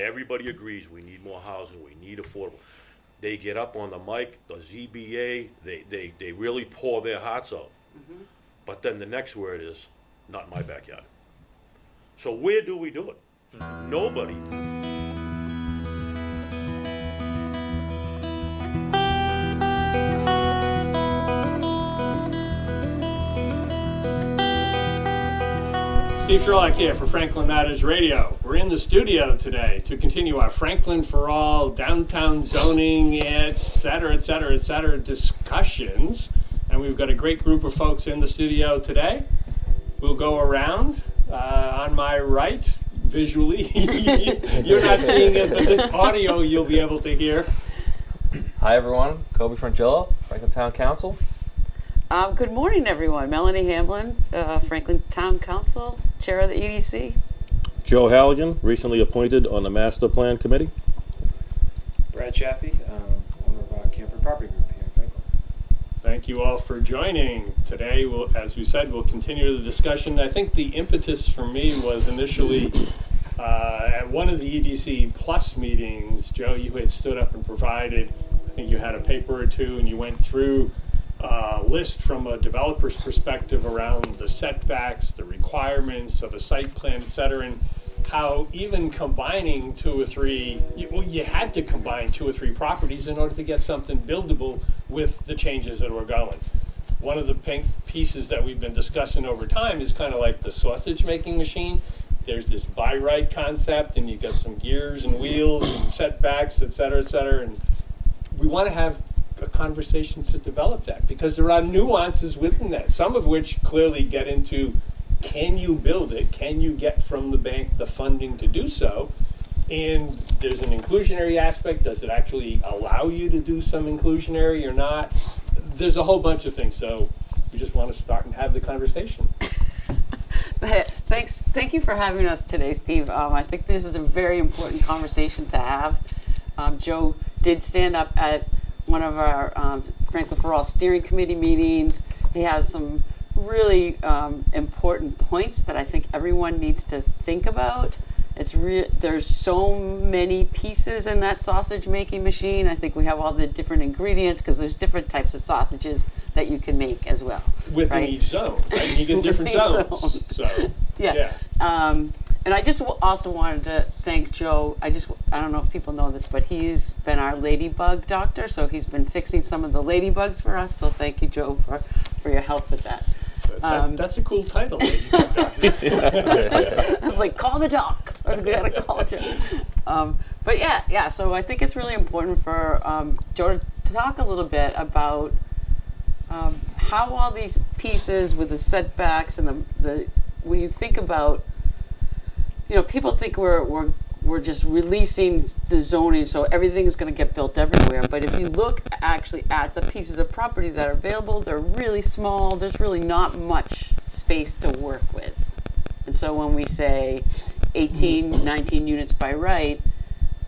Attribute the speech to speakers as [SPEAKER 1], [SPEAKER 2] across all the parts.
[SPEAKER 1] everybody agrees we need more housing, we need affordable. They get up on the mic, the ZBA, they, they, they really pour their hearts out. Mm-hmm. But then the next word is, not in my backyard. So where do we do it? Mm-hmm. Nobody.
[SPEAKER 2] Steve Sherlock here for Franklin Matters Radio. We're in the studio today to continue our Franklin for All, downtown zoning, et cetera, et cetera, et cetera discussions. And we've got a great group of folks in the studio today. We'll go around. Uh, on my right, visually, you're not seeing it, but this audio you'll be able to hear.
[SPEAKER 3] Hi everyone, Cobi Frongillo, Franklin Town Council.
[SPEAKER 4] Um, good morning, everyone. Melanie Hamblen, uh, Franklin Town Council, Chair of the EDC.
[SPEAKER 1] Joe Halligan, recently appointed on the Master Plan Committee.
[SPEAKER 5] Brad Chafee, um, owner of uh, Camford Property Group here in Franklin.
[SPEAKER 2] Thank you all for joining. Today, we'll, as we said, we'll continue the discussion. I think the impetus for me was initially uh, at one of the EDC Plus meetings, Joe, you had stood up and provided, I think you had a paper or two, and you went through a list from a developer's perspective around the setbacks, the requirements of a site plan, et cetera, and how even combining two or three, you, well, you had to combine two or three properties in order to get something buildable with the changes that were going. One of the pink pieces that we've been discussing over time is kind of like the sausage making machine. There's this buy right concept, and you've got some gears and wheels and setbacks, et cetera, et cetera. And we want to have a conversation to develop that because there are nuances within that, some of which clearly get into can you build it? Can you get from the bank the funding to do so? And there's an inclusionary aspect. Does it actually allow you to do some inclusionary or not? There's a whole bunch of things. So we just want to start and have the conversation.
[SPEAKER 4] Thanks, thank you for having us today, Steve. Um, I think this is a very important conversation to have. Um, Joe did stand up at one of our um, Franklin for All steering committee meetings. He has some really um, important points that I think everyone needs to think about. It's re- there's so many pieces in that sausage making machine. I think we have all the different ingredients because there's different types of sausages that you can make as well.
[SPEAKER 2] Within
[SPEAKER 4] right?
[SPEAKER 2] each zone, right? You get different zones. So,
[SPEAKER 4] Yeah.
[SPEAKER 2] yeah.
[SPEAKER 4] Um, and I just w- also wanted to thank Joe. I just I don't know if people know this, but he's been our ladybug doctor, so he's been fixing some of the ladybugs for us. So thank you, Joe, for for your help with that.
[SPEAKER 2] That- that-
[SPEAKER 4] Um,
[SPEAKER 2] that's a cool title. lady. Doctor.
[SPEAKER 4] I was like, call the doc. I was gonna call Joe. Um, but yeah, yeah. So I think it's really important for um, Joe to talk a little bit about um, how all these pieces with the setbacks and the, the when you think about, you know, people think we're we're we're just releasing the zoning, so everything's going to get built everywhere. But if you look actually at the pieces of property that are available, they're really small. There's really not much space to work with. And so when we say 18, 19 units by right,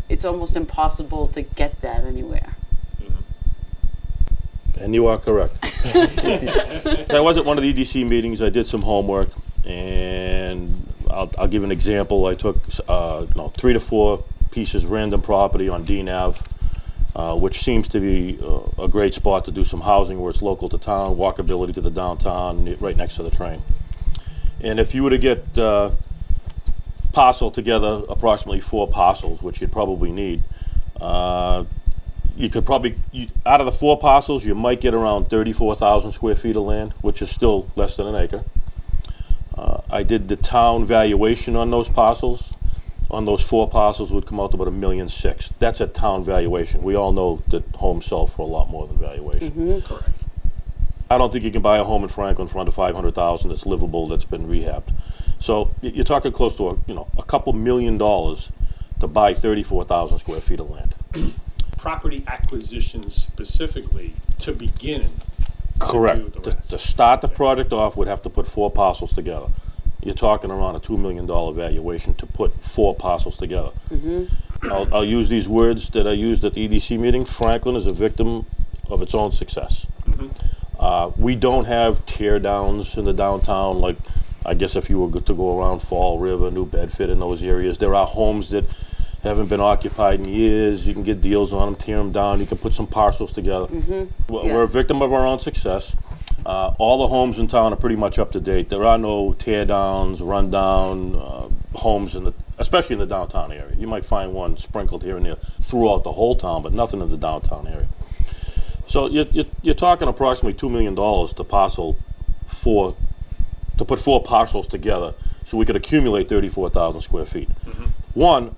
[SPEAKER 4] it's almost impossible to get that anywhere. Mm-hmm.
[SPEAKER 1] And you are correct. so I was at one of the EDC meetings. I did some homework, and I'll, I'll give an example. I took uh, no, three to four pieces random property on Dean Ave, uh, which seems to be uh, a great spot to do some housing where it's local to town, walkability to the downtown, right next to the train. And if you were to get uh, parcel together, approximately four parcels, which you'd probably need, uh, you could probably, you, out of the four parcels, you might get around 34,000 square feet of land, which is still less than an acre. I did the town valuation on those parcels. On those four parcels would come out to about a million six. That's a town valuation. We all know that homes sell for a lot more than valuation.
[SPEAKER 2] Correct.
[SPEAKER 1] I don't think you can buy a home in Franklin for under five hundred thousand that's livable, that's been rehabbed. So y- you're talking close to a, you know, a couple million dollars to buy thirty-four thousand square feet of land.
[SPEAKER 2] Property acquisitions specifically to begin.
[SPEAKER 1] Correct.
[SPEAKER 2] the
[SPEAKER 1] To,
[SPEAKER 2] rest.
[SPEAKER 1] to start the project off, we'd have to put four parcels together. You're talking around a two million dollar valuation to put four parcels together. I'll, I'll use these words that I used at the EDC meeting. Franklin is a victim of its own success. Uh, we don't have tear downs in the downtown like, I guess if you were to go around Fall River, New Bedford, in those areas, there are homes that haven't been occupied in years. You can get deals on them, tear them down. You can put some parcels together. We're,
[SPEAKER 4] Mm-hmm. Yeah.
[SPEAKER 1] we're a victim of our own success. Uh, all the homes in town are pretty much up to date. There are no tear downs, run down uh, homes in the, especially in the downtown area. You might find one sprinkled here and there throughout the whole town, but nothing in the downtown area. So you're, you're, you're talking approximately two million dollars to parcel four, to put four parcels together, so we could accumulate thirty-four thousand square feet. One,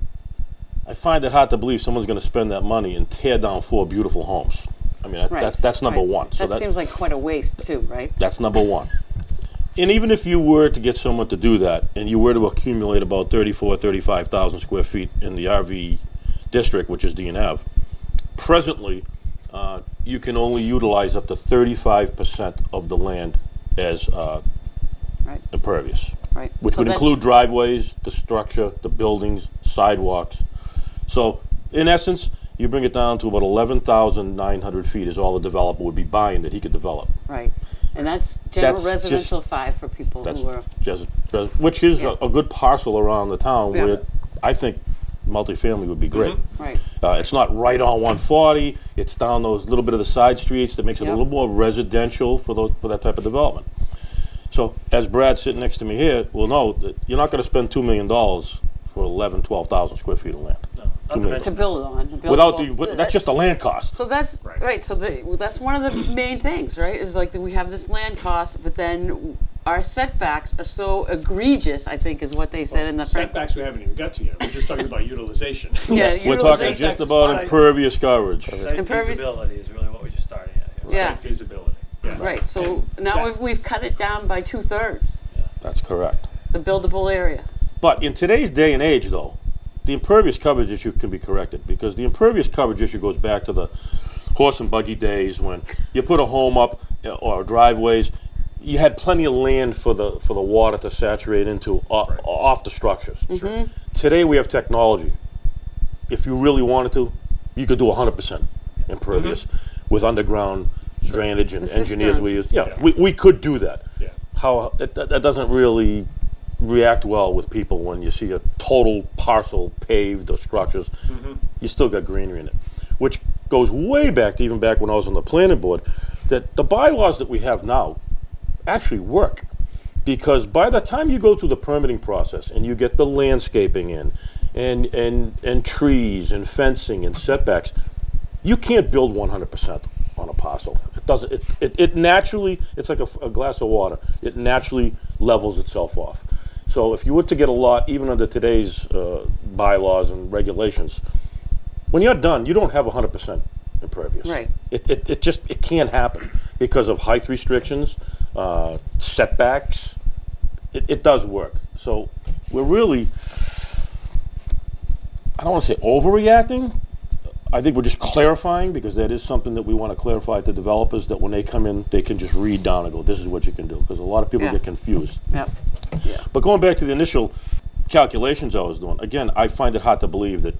[SPEAKER 1] I find it hard to believe someone's going to spend that money and tear down four beautiful homes. I mean,
[SPEAKER 4] Right.
[SPEAKER 1] that's that's number
[SPEAKER 4] right.
[SPEAKER 1] one. So
[SPEAKER 4] that, seems like quite a waste too, right?
[SPEAKER 1] that's number one. And even if you were to get someone to do that, and you were to accumulate about 34, 35,000 square feet in the RV district, which is DNF, presently, uh, you can only utilize up to 35% of the land as uh,
[SPEAKER 4] Right.
[SPEAKER 1] impervious,
[SPEAKER 4] Right.
[SPEAKER 1] which
[SPEAKER 4] So
[SPEAKER 1] would include driveways, the structure, the buildings, sidewalks. So, in essence, you bring it down to about 11,900 feet is all the developer would be buying that he could develop.
[SPEAKER 4] Right. And that's general
[SPEAKER 1] That's just-
[SPEAKER 4] residential five for people
[SPEAKER 1] That's
[SPEAKER 4] who are.
[SPEAKER 1] just, which is
[SPEAKER 4] Yeah.
[SPEAKER 1] a, a good parcel around the town
[SPEAKER 4] Yeah.
[SPEAKER 1] where I think multifamily would be great.
[SPEAKER 4] Right.
[SPEAKER 1] Uh, it's not right on 140. It's down those little bit of the side streets that makes it a
[SPEAKER 4] Yep.
[SPEAKER 1] little more residential for those, for that type of development. So as Brad sitting next to me here will know that you're not going to spend two million dollars for 11, 12,000 square feet of land
[SPEAKER 5] No, to
[SPEAKER 1] million.
[SPEAKER 4] To build on. to build
[SPEAKER 1] without
[SPEAKER 4] well,
[SPEAKER 1] the. With, that's just the land cost.
[SPEAKER 4] So that's
[SPEAKER 2] Right.
[SPEAKER 4] right. So the, that's one of the main things, right? Is like that we have this land cost, but then our setbacks are so egregious. I think is what they said in the Frank-
[SPEAKER 2] Setbacks we haven't even got to yet. We're just talking about utilization.
[SPEAKER 4] Yeah,
[SPEAKER 1] We're talking
[SPEAKER 4] utilization.
[SPEAKER 1] just about
[SPEAKER 5] Site-
[SPEAKER 1] impervious coverage.
[SPEAKER 5] site
[SPEAKER 4] Impervious-
[SPEAKER 5] feasibility is really what we're just starting at. here.
[SPEAKER 4] Yeah.
[SPEAKER 2] Site feasibility. Yeah.
[SPEAKER 4] Right. So
[SPEAKER 2] And
[SPEAKER 4] now
[SPEAKER 2] that-
[SPEAKER 4] we've we've cut it down by two thirds,
[SPEAKER 1] That's correct.
[SPEAKER 4] the buildable area.
[SPEAKER 1] But in today's day and age, though, the impervious coverage issue can be corrected because the impervious coverage issue goes back to the horse and buggy days when you put a home up uh, or driveways. You had plenty of land for the for the water to saturate into o-
[SPEAKER 2] Right.
[SPEAKER 1] off the structures. Mm-hmm. Today we have technology. If you really wanted to, you could do 100% impervious mm-hmm. with underground drainage and
[SPEAKER 4] The
[SPEAKER 1] engineers we use. Yeah,
[SPEAKER 2] Yeah.
[SPEAKER 1] We, we could do that
[SPEAKER 2] Yeah.
[SPEAKER 1] how it, that, that doesn't really react well with people when you see a total parcel paved or structures. Mm-hmm. You still got greenery in it, which goes way back to even back when I was on the planning board. That the bylaws that we have now actually work because by the time you go through the permitting process and you get the landscaping in and and and trees and fencing and setbacks you can't build 100% on a parcel it doesn't it, it, it naturally it's like a glass of water it naturally levels itself off so if you were to get a lot even under today's uh, bylaws and regulations when you're done you don't have 100% impervious
[SPEAKER 4] Right.
[SPEAKER 1] it, it, it just it can't happen because of height restrictions uh, setbacks it, it does work so we're really i don't want to say overreacting i think we're just clarifying because that is something that we want to clarify to developers that when they come in they can just read down and go this is what you can do because a lot of people
[SPEAKER 4] Yeah.
[SPEAKER 1] get confused
[SPEAKER 4] Yep.
[SPEAKER 1] But going back to the initial calculations I was doing, again, I find it hard to believe that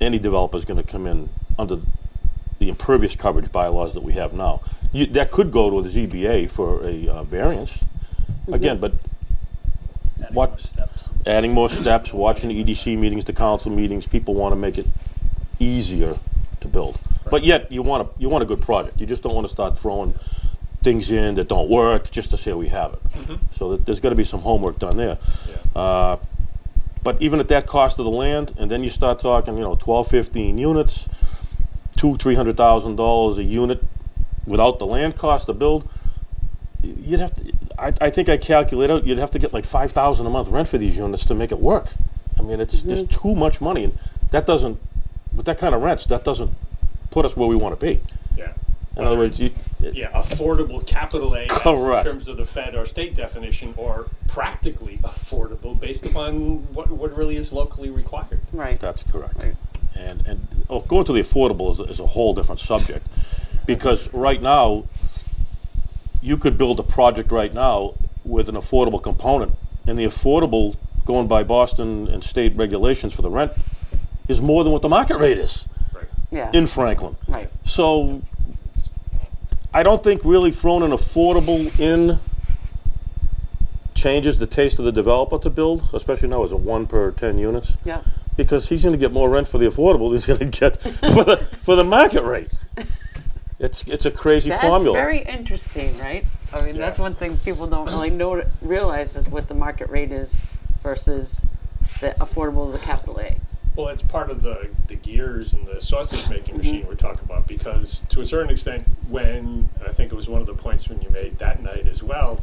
[SPEAKER 1] any developer is going to come in under the impervious coverage bylaws that we have now. You, that could go to the ZBA for a uh, variance. Again, but
[SPEAKER 5] Adding
[SPEAKER 1] What-
[SPEAKER 5] more steps.
[SPEAKER 1] adding more steps, watching the EDC meetings, the council meetings, people want to make it easier to build. But yet, you want a, you want a good project. You just don't want to start throwing things in that don't work just to say we have it. So that there's got to be some homework done there.
[SPEAKER 2] Yeah.
[SPEAKER 1] Uh, But even at that cost of the land, and then you start talking, you know, 12, 15 units, two, three hundred thousand dollars a unit without the land cost to build, you'd have to, I, I think I calculated, you'd have to get like five thousand a month rent for these units to make it work. I mean, it's just too much money, and that doesn't, with that kind of rents, that doesn't put us where we want to be.
[SPEAKER 2] Yeah.
[SPEAKER 1] In other words, you,
[SPEAKER 2] Yeah, affordable capital A,
[SPEAKER 1] Correct.
[SPEAKER 2] in terms of the Fed or state definition, or practically affordable based upon what, what really is locally required.
[SPEAKER 4] Right.
[SPEAKER 1] That's correct.
[SPEAKER 4] Right.
[SPEAKER 1] And, and oh, going to the affordable is, is a whole different subject. Because right now, you could build a project right now with an affordable component. And the affordable, going by Boston and state regulations for the rent, is more than what the market rate is
[SPEAKER 2] Right.
[SPEAKER 4] Yeah.
[SPEAKER 1] in Franklin.
[SPEAKER 4] right.
[SPEAKER 1] So I don't think really throwing an affordable in changes the taste of the developer to build, especially now as a one per 10 units.
[SPEAKER 4] Yeah.
[SPEAKER 1] because he's going to get more rent for the affordable than he's going to get for the for the market rate. It's it's a crazy
[SPEAKER 4] That's
[SPEAKER 1] formula.
[SPEAKER 4] very interesting, right? I mean, that's one thing people don't really know realize is what the market rate is versus the affordable of the capital A.
[SPEAKER 2] Well, it's part of the, the gears and the sausage making mm-hmm. machine we're talking about because, to a certain extent, when I think it was one of the points when you made that night as well,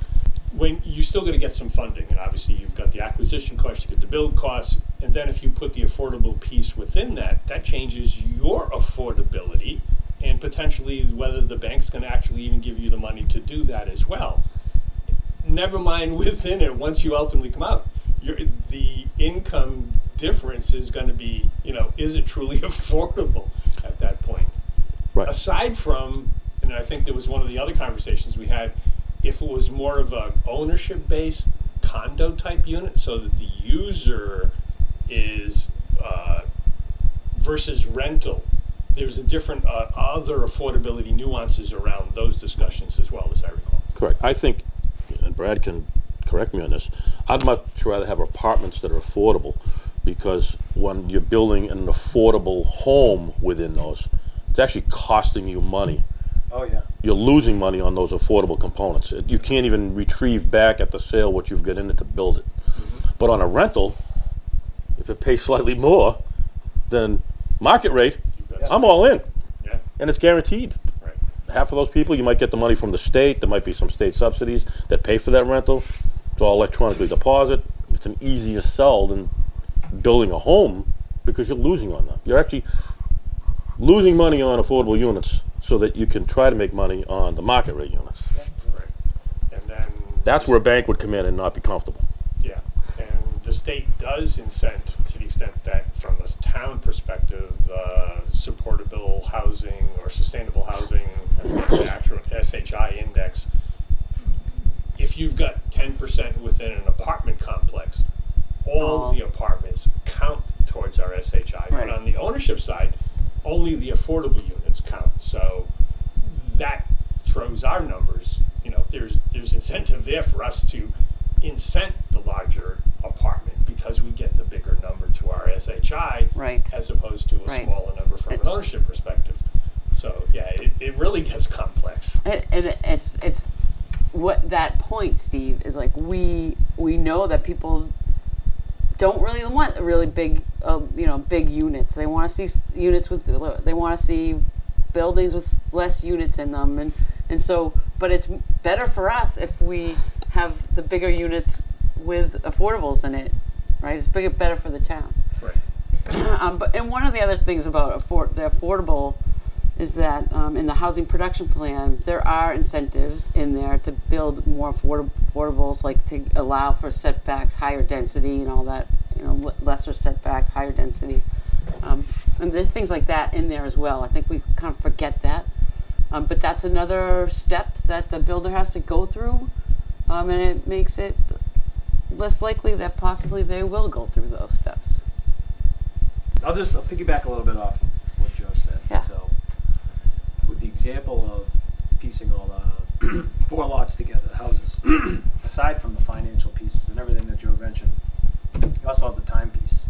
[SPEAKER 2] when you still got to get some funding, and obviously you've got the acquisition cost, you get the build costs, and then if you put the affordable piece within that, that changes your affordability and potentially whether the bank's going to actually even give you the money to do that as well never mind within it once you ultimately come out the income difference is going to be you know is it truly affordable at that point
[SPEAKER 1] right.
[SPEAKER 2] aside from and i think there was one of the other conversations we had if it was more of a ownership based condo type unit so that the user is uh, versus rental there's a different uh, other affordability nuances around those discussions as well as i recall
[SPEAKER 1] Correct. I think, and Brad can correct me on this. I'd much rather have apartments that are affordable, because when you're building an affordable home within those, it's actually costing you money.
[SPEAKER 5] Oh yeah.
[SPEAKER 1] You're losing money on those affordable components. It- You can't even retrieve back at the sale what you've got in it to build it. Mm-hmm. But on a rental, if it pays slightly more than market rate, I'm all in,
[SPEAKER 2] yeah
[SPEAKER 1] and it's guaranteed
[SPEAKER 2] right
[SPEAKER 1] half of those people, you might get the money from the state. There might be some state subsidies that pay for that rental. It's all electronically deposit. It's an easier sell than building a home because you're losing on them. You're actually losing money on affordable units so that you can try to make money on the market rate units.
[SPEAKER 2] Right. And then
[SPEAKER 1] That's where a bank would come in and not be comfortable.
[SPEAKER 2] yeah, and the state does incent to the extent that, from a town perspective, uh, supportable housing or sustainable housing, the actual SHI index. If you've got ten percent within an apartment complex, all
[SPEAKER 4] Oh.
[SPEAKER 2] the apartments count towards our SHI.
[SPEAKER 4] Right.
[SPEAKER 2] But on the ownership side, only the affordable units count. So that throws our numbers. You know, there's there's incentive there for us to incent the larger apartment because we get the bigger number to our SHI
[SPEAKER 4] Right.
[SPEAKER 2] as opposed to a
[SPEAKER 4] Right.
[SPEAKER 2] smaller number from an ownership perspective. So yeah, it, it really gets complex.
[SPEAKER 4] And, and it's it's what that point, Steve, is like we we know that people don't really want really big, uh, you know, big units. They want to see units with they want to see buildings with less units in them, and and so, but it's better for us if we have the bigger units with affordables in it, right? It's bigger, better for the town.
[SPEAKER 2] Right.
[SPEAKER 4] um, but and one of the other things about afford, the affordable is that um, in the housing production plan there are incentives in there to build more affordable affordables, like to allow for setbacks, higher density, and all that. You know, lesser setbacks, higher density, um, and there's things like that in there as well. I think we kind of forget that, um, but that's another step that the builder has to go through, um, and it makes it less likely that possibly they will go through those steps.
[SPEAKER 5] I'll just I'll piggyback a little bit off of what Joe said.
[SPEAKER 4] Yeah.
[SPEAKER 5] So, with the example of piecing all the four lots together, the houses, aside from the financial pieces and everything that Joe mentioned, you also have the time piece.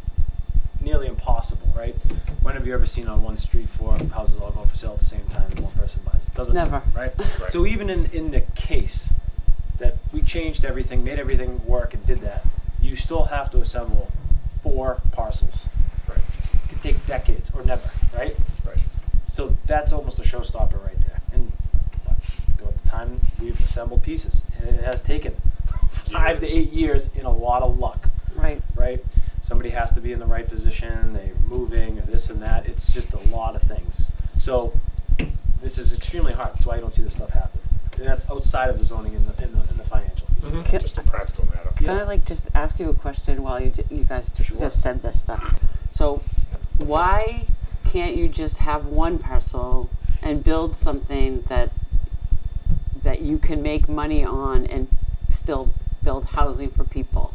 [SPEAKER 5] Nearly impossible, right? When have you ever seen on one street four houses all go for sale at the same time and one person buys it? Doesn't
[SPEAKER 4] Never.
[SPEAKER 5] happen, right?
[SPEAKER 2] Right.
[SPEAKER 5] So even in, in the case that we changed everything, made everything work, and did that, you still have to assemble four parcels.
[SPEAKER 2] Right.
[SPEAKER 5] It could take decades or never, right?
[SPEAKER 2] Right.
[SPEAKER 5] So that's almost a showstopper right there. And at the time, we've assembled pieces, and it has taken five to eight years in a lot of luck,
[SPEAKER 4] Right.
[SPEAKER 5] right? Somebody has to be in the right position, they're moving, or this and that. It's just a lot of things. So this is extremely hard. That's why you don't see this stuff happen. And that's outside of the zoning and the, in the, in the financial piece. Mm-hmm.
[SPEAKER 4] Can-
[SPEAKER 2] Just a practical matter.
[SPEAKER 4] Can I like just ask you a question while you you guys ju-
[SPEAKER 5] Sure.
[SPEAKER 4] just said this stuff? So, why can't you just have one parcel and build something that that you can make money on and still build housing for people?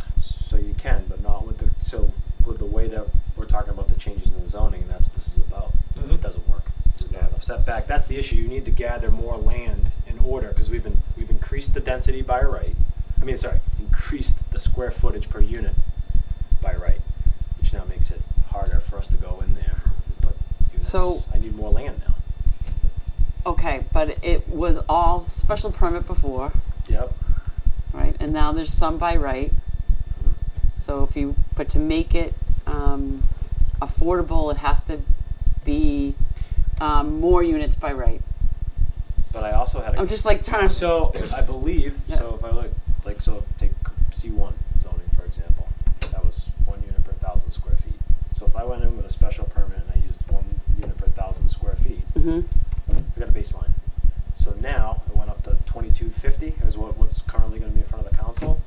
[SPEAKER 5] So you can, but not with the so with the way that we're talking about the changes in the zoning, and that's what this is about.
[SPEAKER 2] Mhm.
[SPEAKER 5] It doesn't work. There's not enough setback. That's the issue. You need to gather more land in order because we've been, we've increased the density by right. I mean, sorry, increased the square footage per unit by right, which now makes it harder for us to go in there. and Put units.
[SPEAKER 4] So-
[SPEAKER 5] I need more land now.
[SPEAKER 4] Okay, but it was all special permit before,
[SPEAKER 5] Yep.
[SPEAKER 4] right? And now there's some by right. So if you, but to make it um, affordable, it has to be um, more units by right.
[SPEAKER 5] But I also had a.
[SPEAKER 4] I'm just like trying to.
[SPEAKER 5] So I believe,
[SPEAKER 4] Yeah.
[SPEAKER 5] so if I look, like, so take C one zoning, for example, that was one unit per thousand square feet. So if I went in with a special permit and I used one unit per thousand square feet,
[SPEAKER 4] hmm
[SPEAKER 5] I got a baseline. So now it went up to twenty-two fifty is what, what's currently gonna be in front of the council.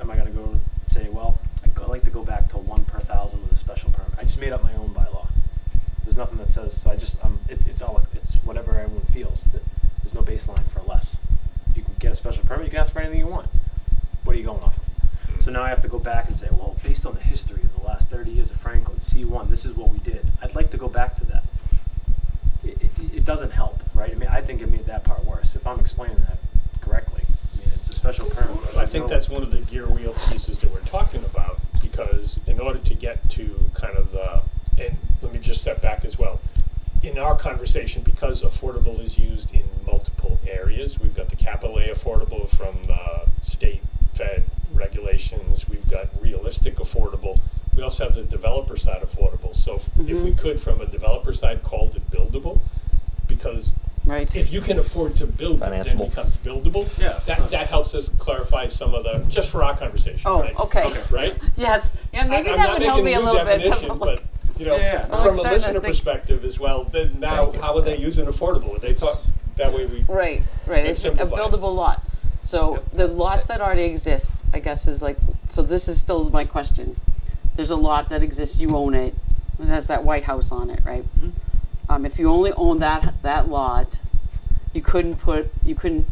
[SPEAKER 5] Am I gonna go and say, well, I'd go- like to go back to one per thousand with a special permit? I just made up my own bylaw. There's nothing that says, so I just, um, it, it's all, it's whatever everyone feels, that there's no baseline for less. You can get a special permit, you can ask for anything you want. What are you going off of? So now I have to go back and say, well, based on the history of the last thirty years of Franklin, C one, this is what we did. I'd like to go back to that. It, it, it doesn't help, right? I mean, I think it made that part worse, if I'm explaining that correctly. I mean, it's a special permit. but
[SPEAKER 2] I
[SPEAKER 5] there's
[SPEAKER 2] think
[SPEAKER 5] no-
[SPEAKER 2] that's one of the gear wheel pieces that we're talking about, because in order to get to kind of the, and let me just step back as well. In our conversation, because affordable is used in multiple areas, we've got the capital A affordable from the state fed regulations, we've got realistic affordable, we also have the developer side affordable. So if- if mm-hmm. we could, from a developer side, called it buildable, because
[SPEAKER 4] Right.
[SPEAKER 2] if you can afford to build it, then it becomes buildable.
[SPEAKER 5] Yeah,
[SPEAKER 2] That, that helps us clarify some of the, just for our conversation,
[SPEAKER 4] Oh,
[SPEAKER 2] right?
[SPEAKER 4] okay.
[SPEAKER 2] Right?
[SPEAKER 4] Yes. Yeah, maybe
[SPEAKER 2] I-
[SPEAKER 4] that would help me a little bit. 'cause
[SPEAKER 2] definition,
[SPEAKER 4] I'm like,
[SPEAKER 2] But, you know,
[SPEAKER 5] Yeah, yeah.
[SPEAKER 2] From a listener perspective as well, then now, how are they using affordable? They talk, that way we,
[SPEAKER 4] Right, right. It's a
[SPEAKER 2] simplify it.
[SPEAKER 4] buildable lot. So
[SPEAKER 2] Yep.
[SPEAKER 4] the lots that already exist, I guess, is like. So this is still my question. There's a lot that exists. You own it. It has that White House on it, right?
[SPEAKER 2] Mm-hmm.
[SPEAKER 4] Um, if you only own that that lot, you couldn't put you couldn't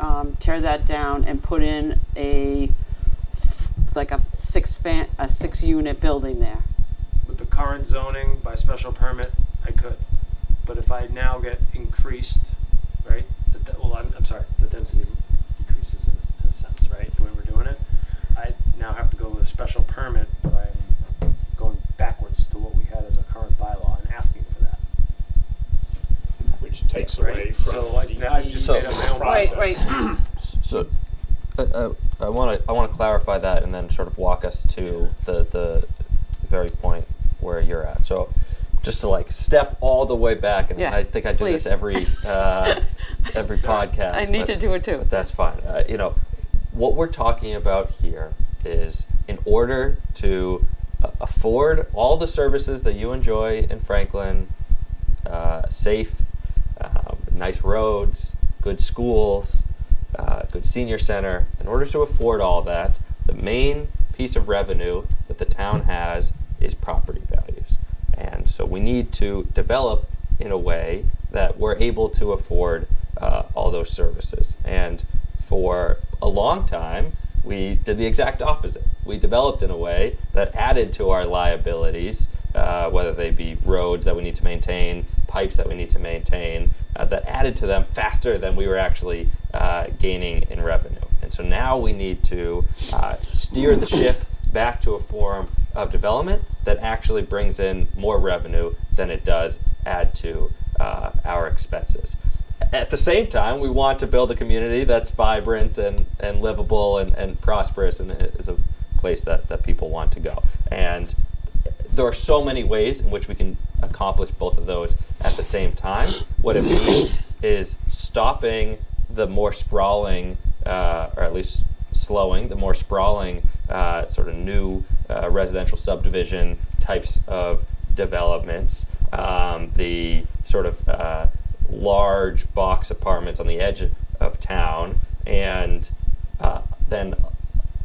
[SPEAKER 4] um, tear that down and put in a f- like a six fan a six unit building there.
[SPEAKER 5] With the current zoning by special permit, I could. But if I now get increased, right, the, de- well, I'm, I'm sorry, the density decreases in a, in a sense, right, the way we're doing it. I now have to go with a special permit, but I'm going backwards to what we had as a current bylaw and asking for that,
[SPEAKER 2] which takes away
[SPEAKER 5] right?
[SPEAKER 2] from
[SPEAKER 5] So I,
[SPEAKER 2] the
[SPEAKER 5] now I've just
[SPEAKER 3] So-
[SPEAKER 5] made up my own
[SPEAKER 2] Right,
[SPEAKER 5] process.
[SPEAKER 4] Right, right.
[SPEAKER 3] So, uh, uh, I want to I want to clarify that and then sort of walk us to the the very point where you're at. So, just to like step all the way back, and
[SPEAKER 4] Yeah,
[SPEAKER 3] I think I do this every uh, every podcast.
[SPEAKER 4] I need
[SPEAKER 3] but-
[SPEAKER 4] to do it too.
[SPEAKER 3] But that's fine. Uh, you know, what we're talking about here is in order to uh, afford all the services that you enjoy in Franklin, uh, safe, um, nice roads, good schools, uh, good senior center. In order to afford all that, the main piece of revenue that the town has is property values. And so we need to develop in a way that we're able to afford uh, all those services. And for a long time, we did the exact opposite. We developed in a way that added to our liabilities, uh, whether they be roads that we need to maintain, pipes that we need to maintain, uh, that added to them faster than we were actually uh, gaining in revenue. And so now we need to uh, steer the ship back to a form of development that actually brings in more revenue than it does add to uh, our expenses. At the same time, we want to build a community that's vibrant and, and livable and, and prosperous and is a place that, that people want to go. And there are so many ways in which we can accomplish both of those at the same time. What it means is stopping the more sprawling, uh, or at least slowing the more sprawling uh, sort of new uh, residential subdivision types of developments, um, the sort of uh, large box apartments on the edge of town, and uh, then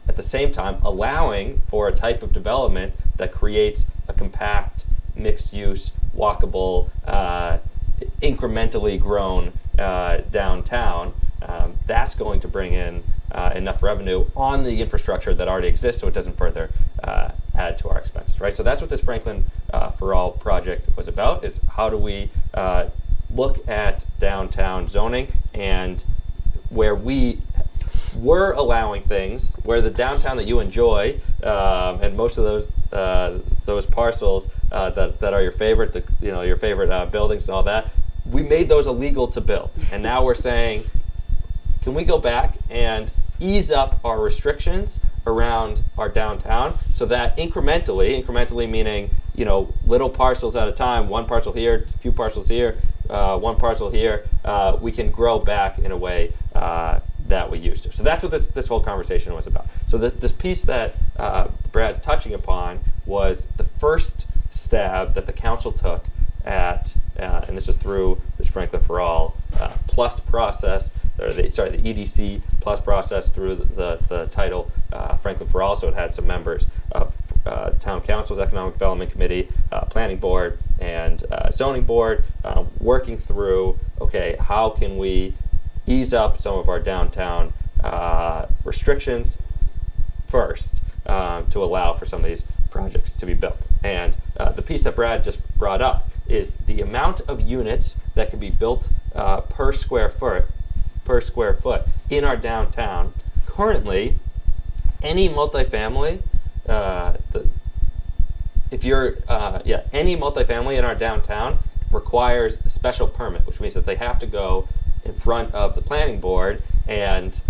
[SPEAKER 3] at the same time allowing for a type of development that creates a compact, mixed use, walkable, uh, incrementally grown uh, downtown. Um, that's going to bring in uh, enough revenue on the infrastructure that already exists so it doesn't further uh, add to our expenses, right? So that's what this Franklin uh, for All project was about, is how do we uh, look at downtown zoning and where we were allowing things where the downtown that you enjoy um, and most of those uh, those parcels uh, that, that are your favorite, the, you know, your favorite uh, buildings and all that. We made those illegal to build, and now we're saying, can we go back and ease up our restrictions around our downtown so that incrementally, incrementally meaning you know little parcels at a time, one parcel here, a few parcels here, uh, one parcel here, uh, we can grow back in a way uh, that we used to. So that's what this, this whole conversation was about. So th- this piece that uh, Brad's touching upon was the first stab that the council took at, uh, and this is through this Franklin for All uh, plus process, or the, sorry, the EDC plus process through the, the, the title uh, Franklin for All. So it had some members of uh, Town Council's Economic Development Committee, uh, Planning Board, and uh, Zoning Board, uh, working through okay, how can we ease up some of our downtown uh, restrictions first um, to allow for some of these projects to be built. And the piece that Brad just brought up is the amount of units that can be built per square foot per square foot in our downtown. Currently, any multifamily, uh, the, if you're uh, yeah any multifamily in our downtown requires a special permit, which means that they have to go in front of the planning board and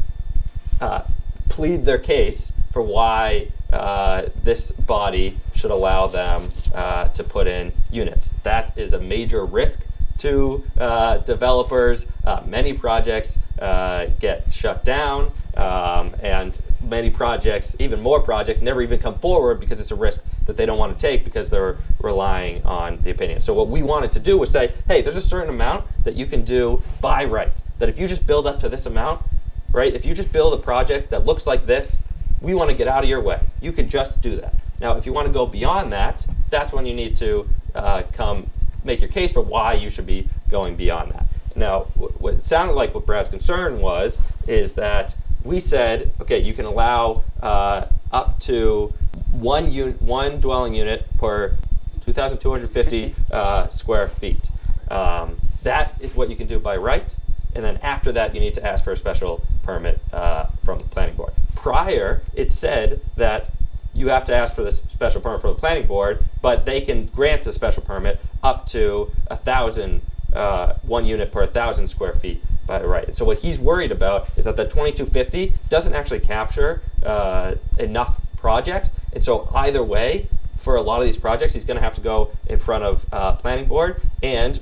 [SPEAKER 3] uh, plead their case for why uh, this body should allow them uh, to put in units. That is a major risk to uh, developers. Uh, many projects uh, get shut down, um, and many projects, even more projects, never even come forward because it's a risk that they don't want to take because they're relying on the opinion. So what we wanted to do was say, hey, there's a certain amount that you can do by right. That if you just build up to this amount, right? If you just build a project that looks like this, we want to get out of your way. You can just do that. Now, if you want to go beyond that, that's when you need to uh, come make your case for why you should be going beyond that. Now, what it sounded like what Brad's concern was is that we said, okay, you can allow uh, up to one un- one dwelling unit per 2,250 uh, square feet. Um, that is what you can do by right, and then after that, you need to ask for a special permit uh, from the planning board. Prior, it said that you have to ask for this special permit from the planning board, but they can grant a special permit up to a thousand, uh, one unit per thousand square feet by right. So what he's worried about is that the 2250 doesn't actually capture uh, enough projects, and so either way, for a lot of these projects, he's going to have to go in front of uh, planning board and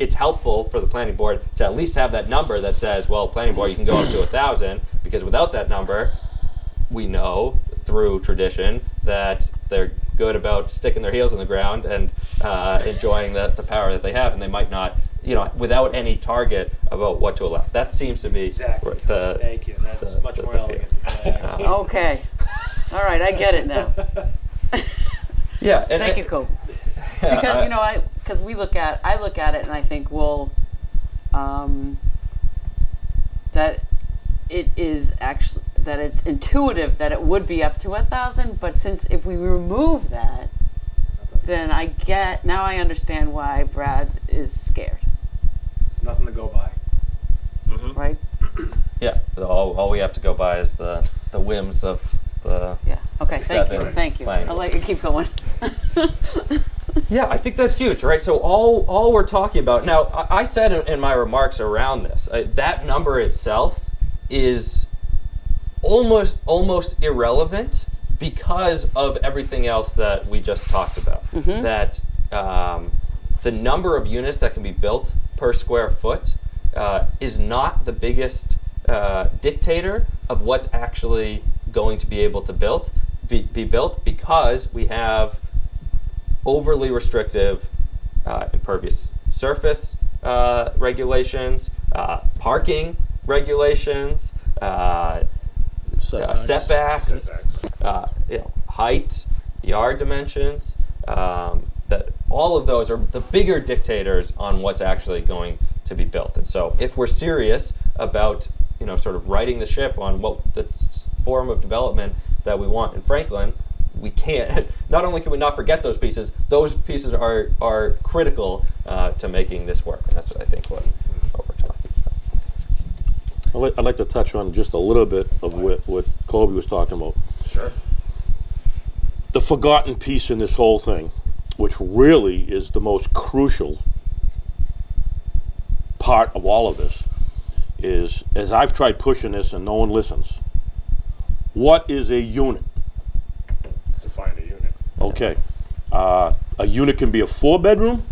[SPEAKER 3] it's helpful for the planning board to at least have that number that says, well, planning board, you can go up to a thousand, because without that number, we know through tradition that they're good about sticking their heels in the ground and uh, enjoying the, the power that they have, and they might not, you know, without any target about what to allow. That seems to be
[SPEAKER 5] Exactly.
[SPEAKER 3] the
[SPEAKER 5] Thank you. That's
[SPEAKER 3] the-
[SPEAKER 5] much
[SPEAKER 3] the-
[SPEAKER 5] more
[SPEAKER 3] the
[SPEAKER 5] elegant. than that.
[SPEAKER 4] Okay. All right, I get it now.
[SPEAKER 3] yeah. And,
[SPEAKER 4] Thank you, Cope. Because you know, I because we look at I look at it and I think, well, um, that it is actually that it's intuitive that it would be up to a thousand, but since if we remove that, then I get now I understand why Brad is scared,
[SPEAKER 5] There's nothing to go by.
[SPEAKER 4] right?
[SPEAKER 3] Yeah. All, all we have to go by is the the whims of the
[SPEAKER 4] Yeah. Okay. Thank you. Thank you.
[SPEAKER 3] planning
[SPEAKER 4] I'll let you keep going.
[SPEAKER 3] Yeah, I think that's huge, right? So all all we're talking about now, I, I said in, in my remarks around this, uh, that number itself is almost almost irrelevant because of everything else that we just talked about. That um, the number of units that can be built per square foot uh, is not the biggest uh, dictator of what's actually going to be able to build be, be built because we have overly restrictive uh, impervious surface uh, regulations, uh, parking regulations, uh, uh,
[SPEAKER 1] Setbacks.
[SPEAKER 3] setbacks, uh, you know, height, yard dimensions. Um, that all of those are the bigger dictators on what's actually going to be built. And so, if we're serious about you know sort of righting the ship on what the form of development that we want in Franklin, we can't. Not only can we not forget those pieces, those pieces are are critical uh, to making this work. And that's what I think what, what we're talking about.
[SPEAKER 1] I'd like, I'd like to touch on just a little bit of what, what Cobi was talking about.
[SPEAKER 5] Sure.
[SPEAKER 1] The forgotten piece in this whole thing which really is the most crucial part of all of this, is as I've tried pushing this and no one listens. What is a unit?
[SPEAKER 2] Define a unit.
[SPEAKER 1] Okay. Uh, a unit can be a four bedroom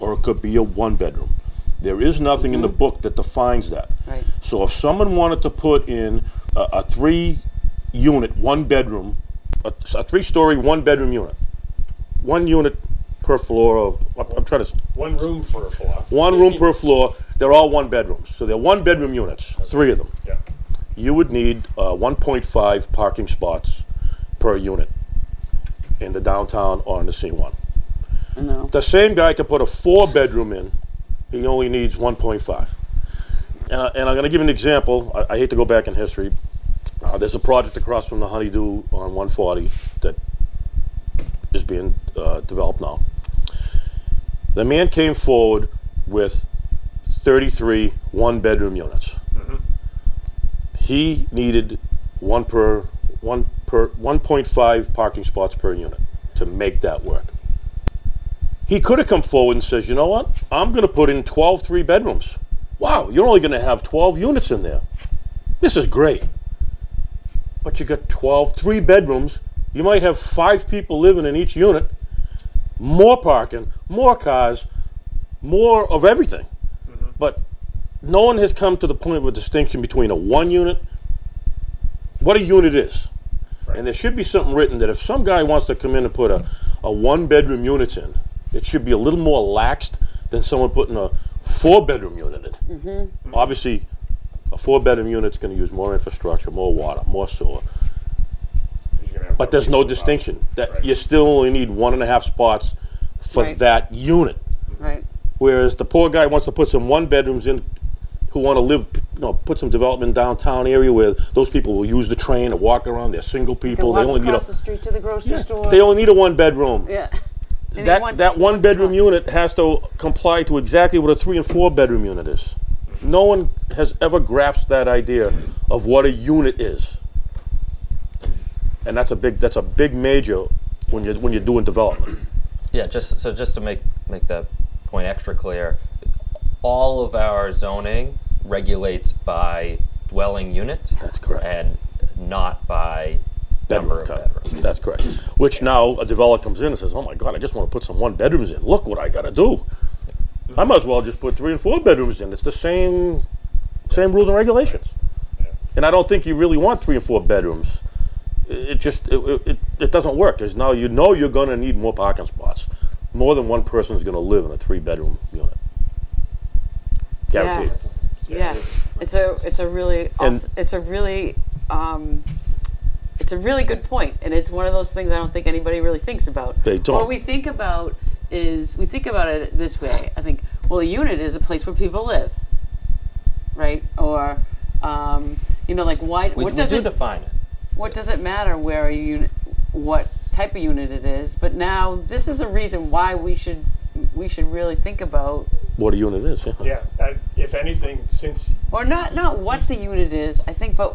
[SPEAKER 1] or it could be a one bedroom. There is nothing in the book that defines that.
[SPEAKER 4] Right.
[SPEAKER 1] So if someone wanted to put in a, a three unit, one bedroom, a, a three story, one bedroom unit, one unit per floor, of, I'm- I'm trying to,
[SPEAKER 2] One room per floor.
[SPEAKER 1] one room per floor, they're all one bedrooms. So they're one bedroom units, three of them.
[SPEAKER 2] Yeah.
[SPEAKER 1] You would need uh, 1.5 parking spots per unit in the downtown or in the C1.
[SPEAKER 4] I know.
[SPEAKER 1] The same guy can put a four bedroom in, he only needs 1.5. And, I, and I'm going to give an example. I, I hate to go back in history. Uh, there's a project across from the Honeydew on 140 that is being uh, developed now. The man came forward with 33 one bedroom units. He needed one per one per 1.5 parking spots per unit to make that work. He could have come forward and says, you know what? I'm going to put in 12 three bedrooms. Wow, you're only going to have 12 units in there. This is great. But you got 12 three bedrooms. You might have five people living in each unit. More parking, more cars, more of everything. Mm-hmm. But no one has come to the point of a distinction between a one unit, what a unit is. And there should be something written that if some guy wants to come in and put a, a one bedroom unit in, it should be a little more laxed than someone putting a four bedroom unit in. Mm-hmm. Obviously, a four bedroom unit's going to use more infrastructure, more water, more sewer.
[SPEAKER 2] You're gonna have
[SPEAKER 1] But there's no distinction. That
[SPEAKER 2] Right.
[SPEAKER 1] you still only need one and a half spots for
[SPEAKER 4] Right.
[SPEAKER 1] that unit.
[SPEAKER 4] Right.
[SPEAKER 1] Whereas the poor guy wants to put some one bedrooms in, who want to live, you know, put some development downtown area where those people will use the train or walk around. They're single people. They
[SPEAKER 4] walk
[SPEAKER 1] only need a
[SPEAKER 4] the street to the grocery
[SPEAKER 1] yeah,
[SPEAKER 4] store.
[SPEAKER 1] they only need a one bedroom.
[SPEAKER 4] yeah. They need
[SPEAKER 1] That that one bedroom
[SPEAKER 4] spot.
[SPEAKER 1] unit has to comply to exactly what a three and four bedroom unit is. No one has ever grasped that idea of what a unit is. And that's a big that's a big major when you when you're doing development.
[SPEAKER 3] Yeah, just so just to make make that point extra clear, all of our zoning regulates by dwelling unit.
[SPEAKER 1] That's correct.
[SPEAKER 3] And not by number
[SPEAKER 1] bedroom type.
[SPEAKER 3] bedrooms.
[SPEAKER 1] That's correct. Which now a developer comes in and says, "Oh my God, I just want to put some one bedrooms in. Look what I got to do. I might as well just put three and four bedrooms in. It's the same same rules and regulations." And I don't think you really want three and four bedrooms. It it just it, it, it doesn't work because now you know you're going to need more parking spots. More than one person is going to live in a three bedroom unit. Guaranteed.
[SPEAKER 4] Yeah, it's a it's a really awes- it's a really um, it's a really good point, and it's one of those things I don't think anybody really thinks about.
[SPEAKER 1] They don't.
[SPEAKER 4] What we think about is we think about it this way. I think well, a unit is a place where people live, right? Or um, you know, like why?
[SPEAKER 3] We,
[SPEAKER 4] what
[SPEAKER 3] we
[SPEAKER 4] does
[SPEAKER 3] do
[SPEAKER 4] it
[SPEAKER 3] define it.
[SPEAKER 4] what does it matter where a unit, what type of unit it is? But now this is a reason why we should we should really think about
[SPEAKER 1] What a unit is. Yeah.
[SPEAKER 2] Yeah, uh, if anything, since
[SPEAKER 4] or not not what the unit is i think but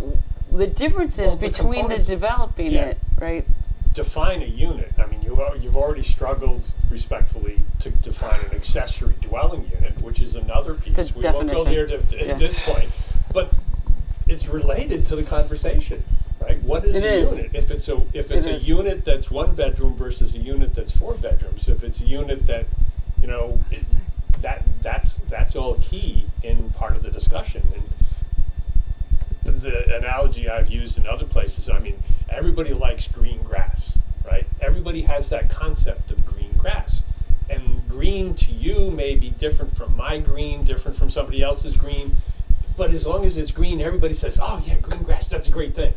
[SPEAKER 4] the differences
[SPEAKER 2] Well, the
[SPEAKER 4] between the developing
[SPEAKER 2] Yeah.
[SPEAKER 4] it right
[SPEAKER 2] define a unit, I mean, you, you've already struggled respectfully to define an accessory dwelling unit, which is another piece.
[SPEAKER 4] The
[SPEAKER 2] We won't go
[SPEAKER 4] definition.
[SPEAKER 2] here to,
[SPEAKER 4] Yeah.
[SPEAKER 2] at this point, but it's related to the conversation, right? What is
[SPEAKER 4] It
[SPEAKER 2] a
[SPEAKER 4] is.
[SPEAKER 2] unit? If it's a, if it's
[SPEAKER 4] It
[SPEAKER 2] a
[SPEAKER 4] is.
[SPEAKER 2] unit that's one bedroom versus a unit that's four bedrooms, if it's a unit that, you know, it, that, that's, that's all key in part of the discussion. And the analogy I've used in other places, I mean, everybody likes green grass, right? Everybody has that concept of green grass. And green to you may be different from my green, different from somebody else's green. But as long as it's green, everybody says, oh, yeah, green grass, that's a great thing.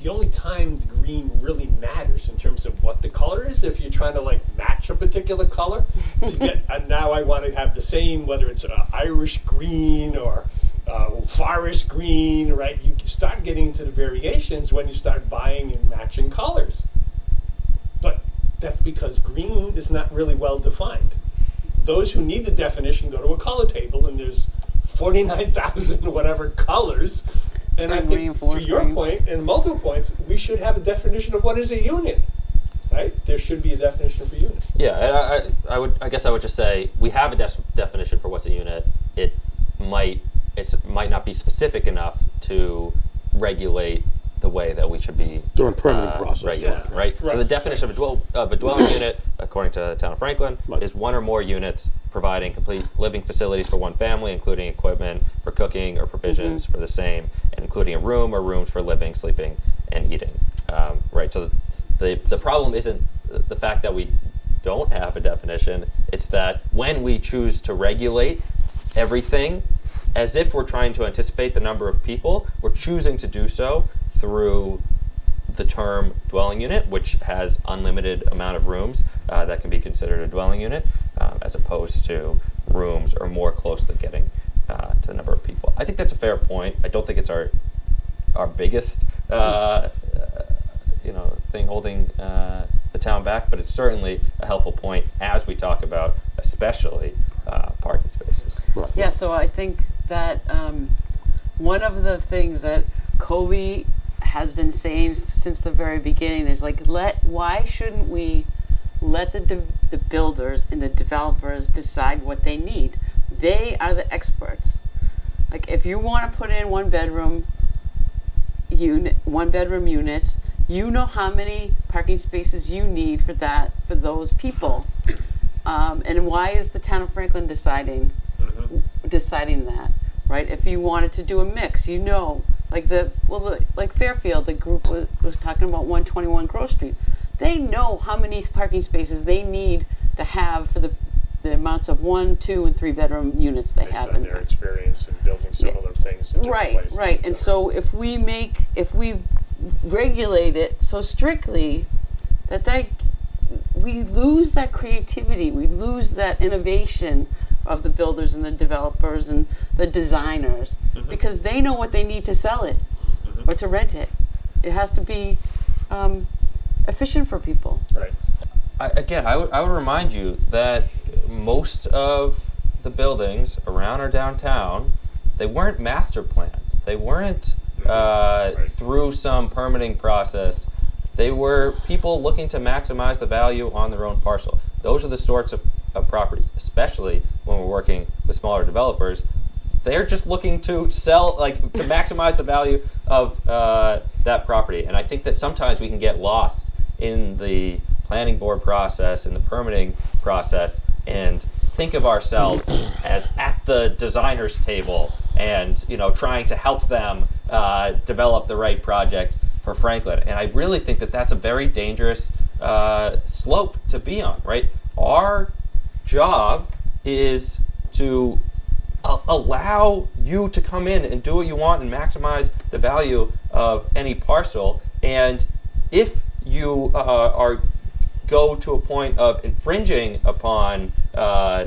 [SPEAKER 2] The only time the green really matters in terms of what the color is, if you're trying to like match a particular color to get, and now I want to have the same, whether it's an Irish green or uh, forest green, right? You start getting into the variations when you start buying and matching colors. But that's because green is not really well defined. Those who need the definition go to a color table, and there's 49,000 whatever colors. And I think to
[SPEAKER 4] forest
[SPEAKER 2] your
[SPEAKER 4] green.
[SPEAKER 2] point and multiple points, we should have a definition of what is a unit. Right? right? There should be a definition for unit.
[SPEAKER 3] Yeah, and I, I, I would. I guess I would just say we have a def- definition for what's a unit. It might it might not be specific enough to regulate the way that we should be
[SPEAKER 1] During permitting
[SPEAKER 3] uh,
[SPEAKER 1] process.
[SPEAKER 3] regulating,
[SPEAKER 2] Yeah.
[SPEAKER 3] right? So the definition of a, dwell, of a dwelling unit, according to the town of Franklin,
[SPEAKER 1] Right.
[SPEAKER 3] is one or more units providing complete living facilities for one family, including equipment for cooking or provisions for the same, and including a room or rooms for living, sleeping, and eating. Um, right. So the the problem isn't the fact that we don't have a definition. It's that when we choose to regulate everything, as if we're trying to anticipate the number of people, we're choosing to do so through the term dwelling unit, which has unlimited amount of rooms uh, that can be considered a dwelling unit, um, as opposed to rooms or more closely getting uh, to the number of people. I think that's a fair point. I don't think it's our our biggest uh, uh, you know thing holding uh, the town back, but it's certainly a helpful point as we talk about especially uh, parking spaces.
[SPEAKER 1] Right.
[SPEAKER 4] Yeah, so I think that um, one of the things that Cobi has been saying since the very beginning is like, let why shouldn't we let the de- the builders and the developers decide what they need? They are the experts. Like, if you want to put in one bedroom unit, one bedroom units, you know how many parking spaces you need for that for those people. Um, and why is the town of Franklin deciding deciding that, right? If you wanted to do a mix, you know, like the well, the, like Fairfield, the group was, was talking about 121 Grove Street. They know how many parking spaces they need to have for the the amounts of one, two, and three bedroom units they
[SPEAKER 2] Based
[SPEAKER 4] have in
[SPEAKER 2] their experience in building similar things in
[SPEAKER 4] Right, right. And so if we make, if we regulate it so strictly that that we lose that creativity, we lose that innovation of the builders and the developers and the designers because they know what they need to sell it or to rent it. It has to be um, efficient for people.
[SPEAKER 2] Right.
[SPEAKER 3] I, again, I would I would remind you that most of the buildings around our downtown, they weren't master planned. They weren't uh,
[SPEAKER 2] Right.
[SPEAKER 3] through some permitting process. They were people looking to maximize the value on their own parcel. Those are the sorts of, of properties, especially when we're working with smaller developers. They're just looking to sell, like to maximize the value of uh, that property. And I think that sometimes we can get lost in the planning board process and the permitting process and think of ourselves as at the designer's table and you know trying to help them uh, develop the right project for Franklin. And I really think that that's a very dangerous uh, slope to be on. Right, our job is to a- allow you to come in and do what you want and maximize the value of any parcel. And if you uh, are go to a point of infringing upon uh,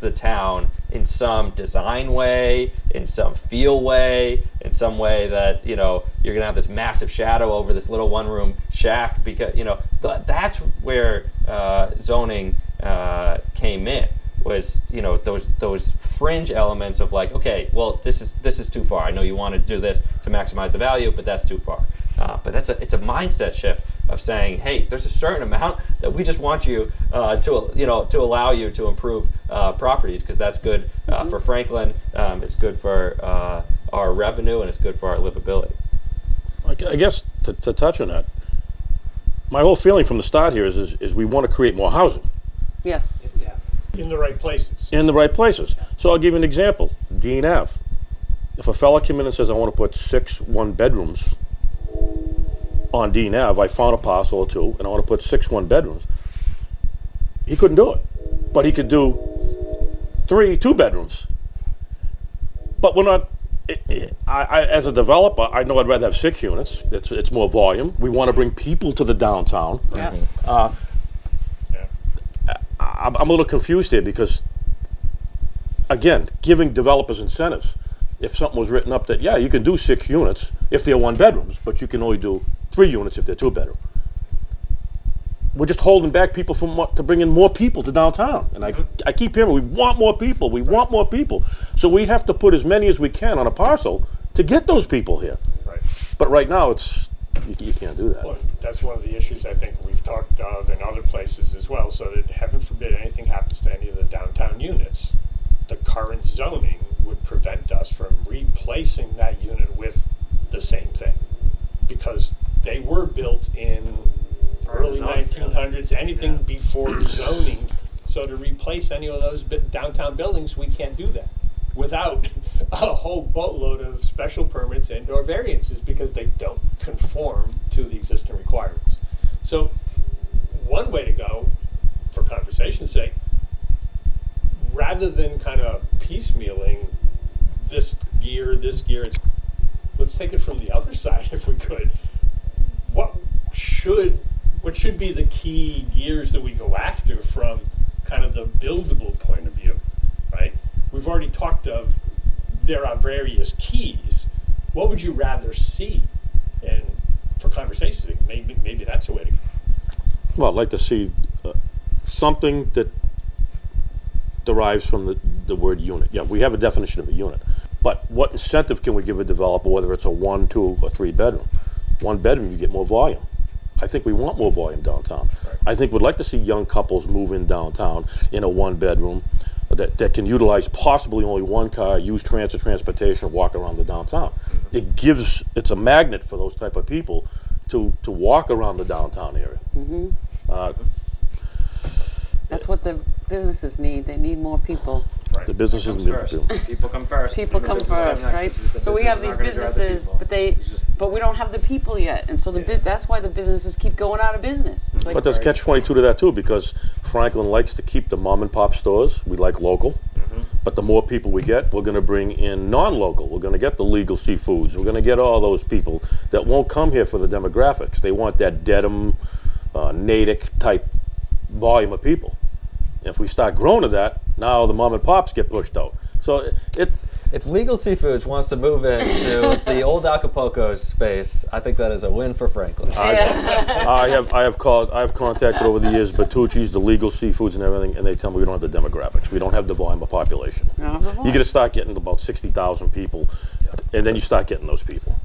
[SPEAKER 3] the town in some design way, in some feel way, in some way that you know you're gonna have this massive shadow over this little one-room shack because you know th- that's where uh, zoning uh, came in was you know those those fringe elements of like okay well this is this is too far. I know you want to do this to maximize the value but that's too far. Uh, but that's a it's a mindset shift of saying hey there's a certain amount that we just want you uh, to you know to allow you to improve uh, properties because that's good uh, for Franklin um, it's good for uh, our revenue and it's good for our livability.
[SPEAKER 1] I I guess to, to touch on that, my whole feeling from the start here is, is, is we want to create more housing
[SPEAKER 4] Yes.
[SPEAKER 5] You have to.
[SPEAKER 2] In the right places.
[SPEAKER 1] in the right places. So I'll give you an example. Dean Ave. If a fella came in and says, I want to put six one bedrooms on Dean Ave, I found a parcel or two, and I want to put six one bedrooms. He couldn't do it. But he could do three two bedrooms. But we're not. i- i- I, I, as a developer, I know I'd rather have six units. It's, it's more volume. We want to bring people to the downtown.
[SPEAKER 4] Yeah.
[SPEAKER 1] Uh,
[SPEAKER 2] Yeah.
[SPEAKER 1] I'm, I'm a little confused here because, again, giving developers incentives. If something was written up that, yeah, you can do six units if they're one bedrooms, but you can only do three units if they're two bedroom. We're just holding back people from what, to bring in more people to downtown. And I, I keep hearing, we want more people, we want more people. So we have to put as many as we can on a parcel to get those people here.
[SPEAKER 2] Right.
[SPEAKER 1] But right now, it's, you, you can't do that.
[SPEAKER 2] Well, that's one of the issues I think we've talked of in other places as well, so that heaven forbid anything happens to any of the downtown units, the current zoning would prevent us from replacing that unit with the same thing. Because they were built in early 1900s, anything
[SPEAKER 5] Yeah.
[SPEAKER 2] before zoning. So to replace any of those bi- downtown buildings, we can't do that without a whole boatload of special permits and or variances because they don't conform to the existing requirements. So one way to go, for conversation's sake, rather than kind of piecemealing this gear, this gear, it's, let's take it from the other side if we could. What should what should be the key gears that we go after from kind of the buildable point of view, right? We've already talked of there are various keys. What would you rather see? And for conversation's sake, maybe maybe that's a way to
[SPEAKER 1] Well, I'd like to see uh, something that derives from the, the word unit. Yeah, we have a definition of a unit. But what incentive can we give a developer, whether it's a one, two, or three bedroom? One bedroom, you get more volume. I think we want more volume downtown. I think we'd like to see young couples move in downtown in a one bedroom that, that can utilize possibly only one car, use transit transportation, walk around the downtown. It gives, it's a magnet for those type of people to, to walk around the downtown area. Uh,
[SPEAKER 4] That's what the businesses need. They need more people.
[SPEAKER 1] The businesses need
[SPEAKER 5] first.
[SPEAKER 1] to.
[SPEAKER 5] People come first.
[SPEAKER 4] People
[SPEAKER 5] The
[SPEAKER 4] come first,
[SPEAKER 5] next.
[SPEAKER 4] right? So we have these
[SPEAKER 5] aren't gonna drive the
[SPEAKER 4] businesses, but they, but we don't have the people yet, and so the bu-
[SPEAKER 5] Yeah.
[SPEAKER 4] that's why the businesses keep going out of business. It's like,
[SPEAKER 1] But there's catch twenty-two to that too, because Franklin likes to keep the mom and pop stores. We like local. But the more people we get, we're gonna bring in non-local. We're gonna get the legal seafoods. We're gonna get all those people that won't come here for the demographics. They want that Dedham, uh, Natick type volume of people. If we start growing to that, now the mom and pops get pushed out. So it, it
[SPEAKER 3] If Legal Seafoods wants to move into the old Acapulco's space, I think that is a win for Franklin.
[SPEAKER 4] yeah.
[SPEAKER 1] I have I have called I have contacted over the years Bertucci's, the legal seafoods and everything, and they tell me we don't have the demographics. We don't have the volume of population.
[SPEAKER 4] We don't have the
[SPEAKER 1] You
[SPEAKER 4] volume.
[SPEAKER 1] got to start getting about sixty thousand people, and then you start getting those people,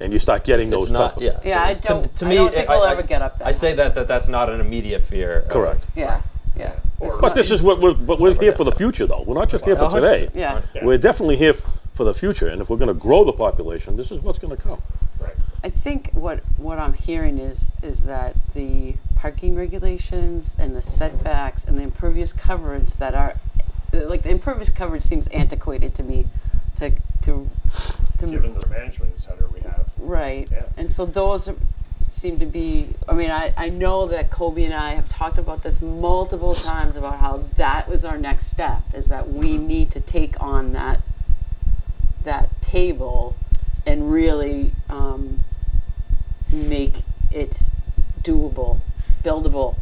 [SPEAKER 1] and you start getting those.
[SPEAKER 3] It's not,
[SPEAKER 1] type of-
[SPEAKER 3] yeah.
[SPEAKER 4] Yeah, I
[SPEAKER 3] To-
[SPEAKER 4] don't-
[SPEAKER 3] To,
[SPEAKER 4] I
[SPEAKER 3] me,
[SPEAKER 4] don't think
[SPEAKER 3] I-
[SPEAKER 4] we'll
[SPEAKER 3] I-
[SPEAKER 4] ever get up that
[SPEAKER 3] I say that, that that's not an immediate fear. of-
[SPEAKER 1] Correct.
[SPEAKER 4] Yeah, yeah. It's
[SPEAKER 1] But
[SPEAKER 4] not-
[SPEAKER 1] this is what we're but we're here for the future though. We're not just here for today.
[SPEAKER 4] Yeah.
[SPEAKER 2] Yeah.
[SPEAKER 1] We're definitely here f- for the future, and if we're going to grow the population, this is what's going to come.
[SPEAKER 2] right.
[SPEAKER 4] I think what what I'm hearing is is that the parking regulations and the setbacks and the impervious coverage that are like the impervious coverage seems antiquated to me to to to
[SPEAKER 2] Given the management center we have.
[SPEAKER 4] right
[SPEAKER 2] Yeah.
[SPEAKER 4] and so those are, seem to be I mean I, I know that Cobi and I have talked about this multiple times about how that was our next step is that we need to take on that that table and really um, make it doable, buildable.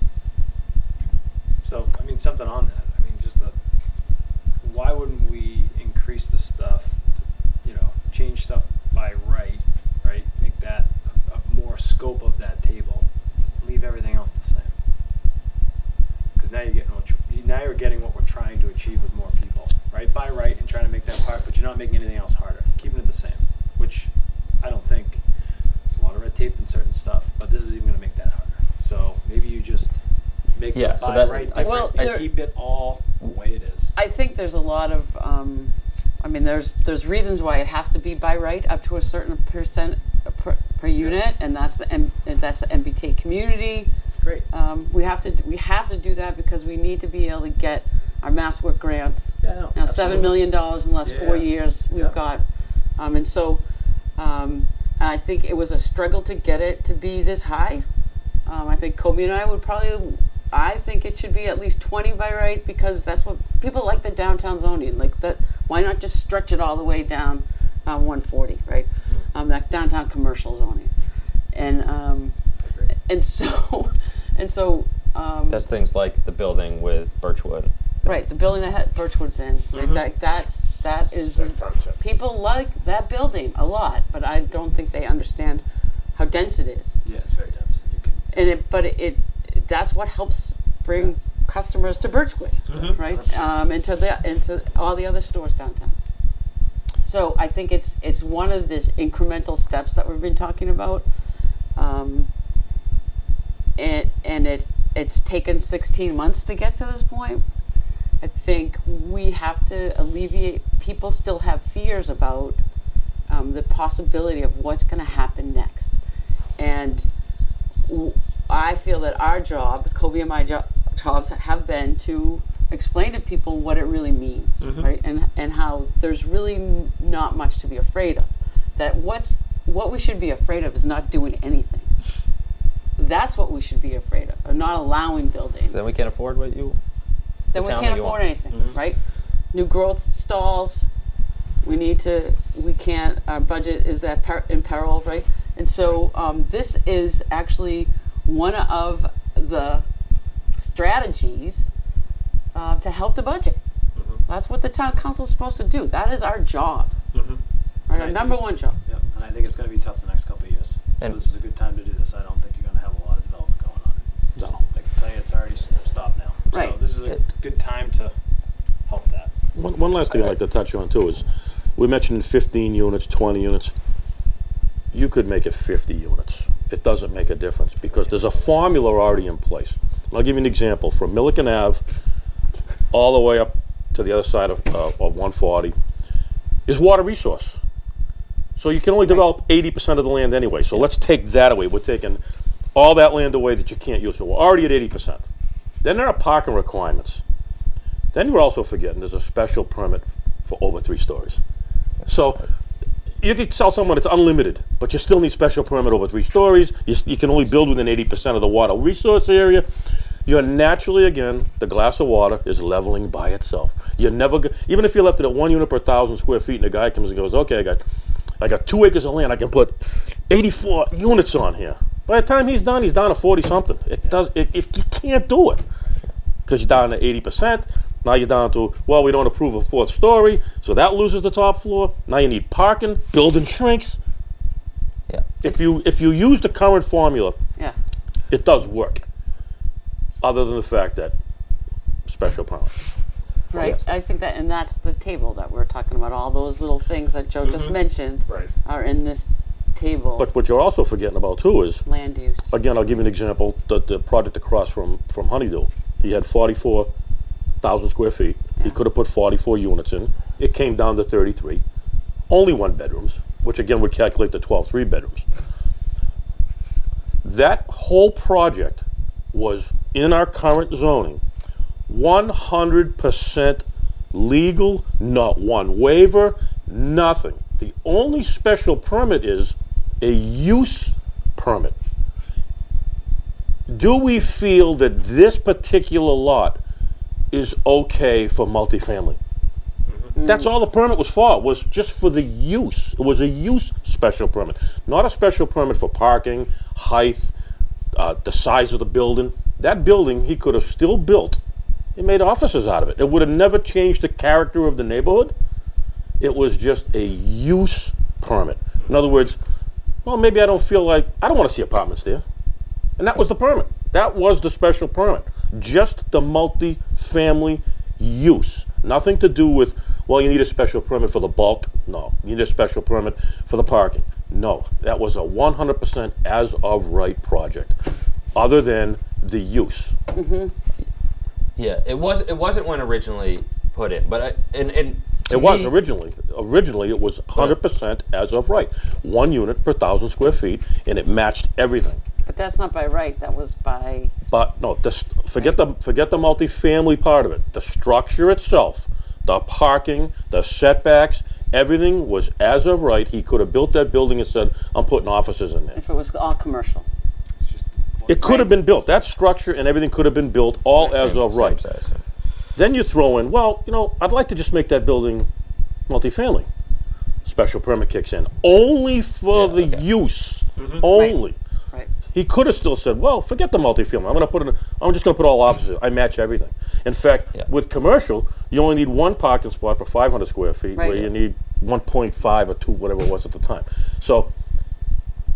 [SPEAKER 5] So, I mean, something on that. I mean, just a, why wouldn't we increase the stuff, you know, change stuff by right, right? Make that more scope of that table, leave everything else the same. Because now you're getting what you- now you're getting what we're trying to achieve with more people, right? By right and trying to make that part, but you're not making anything else harder, keeping it the same. Which I don't think it's a lot of red tape and certain stuff, but this is even going to make that harder. So maybe you just make
[SPEAKER 3] Yeah,
[SPEAKER 5] the
[SPEAKER 3] so
[SPEAKER 5] by
[SPEAKER 3] that-
[SPEAKER 5] right
[SPEAKER 3] I-
[SPEAKER 5] different
[SPEAKER 4] Well,
[SPEAKER 5] and
[SPEAKER 4] there-
[SPEAKER 5] keep it all the way it is.
[SPEAKER 4] I think there's a lot of, um, I mean, there's there's reasons why it has to be by right up to a certain percent per, per unit, and that's the M, and that's the MBTA community.
[SPEAKER 5] Great.
[SPEAKER 4] Um, we have to we have to do that because we need to be able to get our mass work grants.
[SPEAKER 5] Yeah, no,
[SPEAKER 4] Now, seven
[SPEAKER 5] absolutely.
[SPEAKER 4] million dollars in the last four
[SPEAKER 5] Yeah.
[SPEAKER 4] years we've
[SPEAKER 5] Yeah.
[SPEAKER 4] got, um, and so um, I think it was a struggle to get it to be this high. Um, I think Cobi and I would probably, I think it should be at least twenty by right because that's what people like the downtown zoning. Like that, why not just stretch it all the way down, um, one forty, right? Um, that downtown commercial zoning, and um, and so, and so. Um,
[SPEAKER 3] That's things like the building with Birchwood.
[SPEAKER 4] Right, the building that had Birchwood's in, right, that, that's, that is,
[SPEAKER 2] That
[SPEAKER 4] people like that building a lot, but I don't think they understand how dense it is.
[SPEAKER 5] Yeah, it's very dense.
[SPEAKER 4] And it, but it, that's what helps bring customers to Birchwood, right? Um, and to the, and to all the other stores downtown. So I think it's, it's one of these incremental steps that we've been talking about. Um, and, and it, it's taken 16 months to get to this point. I think we have to alleviate, people still have fears about um, the possibility of what's going to happen next. And w- I feel that our job, Cobi and my jo- jobs, have been to explain to people what it really means, right? And and how there's really n- not much to be afraid of. That what's what we should be afraid of is not doing anything. That's what we should be afraid of, of not allowing building.
[SPEAKER 3] Then we can't afford what you.
[SPEAKER 4] Then
[SPEAKER 3] the
[SPEAKER 4] we can't
[SPEAKER 3] that you
[SPEAKER 4] afford
[SPEAKER 3] want.
[SPEAKER 4] anything, right? New growth stalls. We need to. We can't. Our budget is at per, in peril, right? And so um, this is actually one of the strategies uh, to help the budget. That's what the town council is supposed to do. That is our job. Right, our
[SPEAKER 5] Right.
[SPEAKER 4] number one job.
[SPEAKER 5] Yep, and I think it's gonna be tough the next couple of years. So this is a good time to do this. I don't think you're gonna have a lot of development going on. Just,
[SPEAKER 1] No.
[SPEAKER 5] I can tell you, it's already stopped now.
[SPEAKER 4] Right.
[SPEAKER 5] So this is a good time to help that.
[SPEAKER 1] One, one last thing I'd like to touch on too is, we mentioned 15 units, 20 units. You could make it 50 units. It doesn't make a difference because there's a formula already in place. And I'll give you an example. From Milliken Ave all the way up to the other side of, uh, of 140 is water resource. So you can only develop 80% of the land anyway. So let's take that away. We're taking all that land away that you can't use. So we're already at 80%. Then there are parking requirements. Then you're also forgetting there's a special permit for over three stories. So you could tell someone it's unlimited, but you still need special permit over three stories. You, you can only build within 80% of the water resource area. You're naturally, again, the glass of water is leveling by itself. You're never, go- even if you left it at one unit per thousand square feet, and a guy comes and goes, okay, I got, I got two acres of land, I can put 84 units on here. By the time he's done, he's down to 40 something. It does, it, it, you can't do it because you're down to 80%. Now you're down to, well, we don't approve a fourth story, so that loses the top floor. Now you need parking, building shrinks.
[SPEAKER 3] Yeah.
[SPEAKER 1] If you if you use the current formula,
[SPEAKER 4] Yeah.
[SPEAKER 1] it does work. Other than the fact that special permit.
[SPEAKER 4] Right.
[SPEAKER 1] Yes.
[SPEAKER 4] I think that, and that's the table that we're talking about. All those little things that Joe just mm-hmm. mentioned
[SPEAKER 2] Right.
[SPEAKER 4] are in this table.
[SPEAKER 1] But what you're also forgetting about too is,
[SPEAKER 4] land use.
[SPEAKER 1] again, I'll give you an example. The, the project across from from Honeydew, he had 44,000 square feet. He could have put 44 units in. It came down to 33. Only one bedrooms, which again would calculate the 12 three bedrooms. That whole project was in our current zoning, 100% legal, not one waiver, nothing. The only special permit is a use permit. Do we feel that this particular lot is okay for multifamily? Mm-hmm. That's all the permit was for, was just for the use. It was a use special permit, not a special permit for parking, height, uh, the size of the building. That building, he could have still built and made offices out of it. It would have never changed the character of the neighborhood. It was just a use permit. In other words, well, maybe I don't feel like, I don't want to see apartments there. And that was the permit. That was the special permit. Just the multi-family use. Nothing to do with, well, you need a special permit for the bulk. No. You need a special permit for the parking. No. That was a 100% as of right project, other than the use. Mm-hmm.
[SPEAKER 3] Yeah, it was. It wasn't when originally put in, but I, and and to
[SPEAKER 1] It was
[SPEAKER 3] me-
[SPEAKER 1] originally. Originally, it was 100% as of right. One unit per thousand square feet, and it matched everything.
[SPEAKER 4] But that's not by right. That was by.
[SPEAKER 1] But no, this, forget the forget the multifamily part of it. The structure itself, the parking, the setbacks, everything was as of right. He could have built that building and said, "I'm putting offices in there."
[SPEAKER 4] If it was all commercial.
[SPEAKER 1] It could have been built. That structure and everything could have been built all as
[SPEAKER 3] Same-
[SPEAKER 1] of
[SPEAKER 3] same
[SPEAKER 1] right.
[SPEAKER 3] size.
[SPEAKER 1] Then you throw in, well, you know, I'd like to just make that building multifamily. Special permit kicks in only for
[SPEAKER 3] Yeah,
[SPEAKER 1] the
[SPEAKER 3] okay.
[SPEAKER 1] use, only.
[SPEAKER 4] Right.
[SPEAKER 1] He could have still said, "Well, forget the multifamily. I'm going to put it. I'm just going to put all offices. I match everything." In fact,
[SPEAKER 3] Yeah.
[SPEAKER 1] with commercial, you only need one parking spot for 500 square feet,
[SPEAKER 4] Right.
[SPEAKER 1] where you need 1.5 or two, whatever it was at the time. So,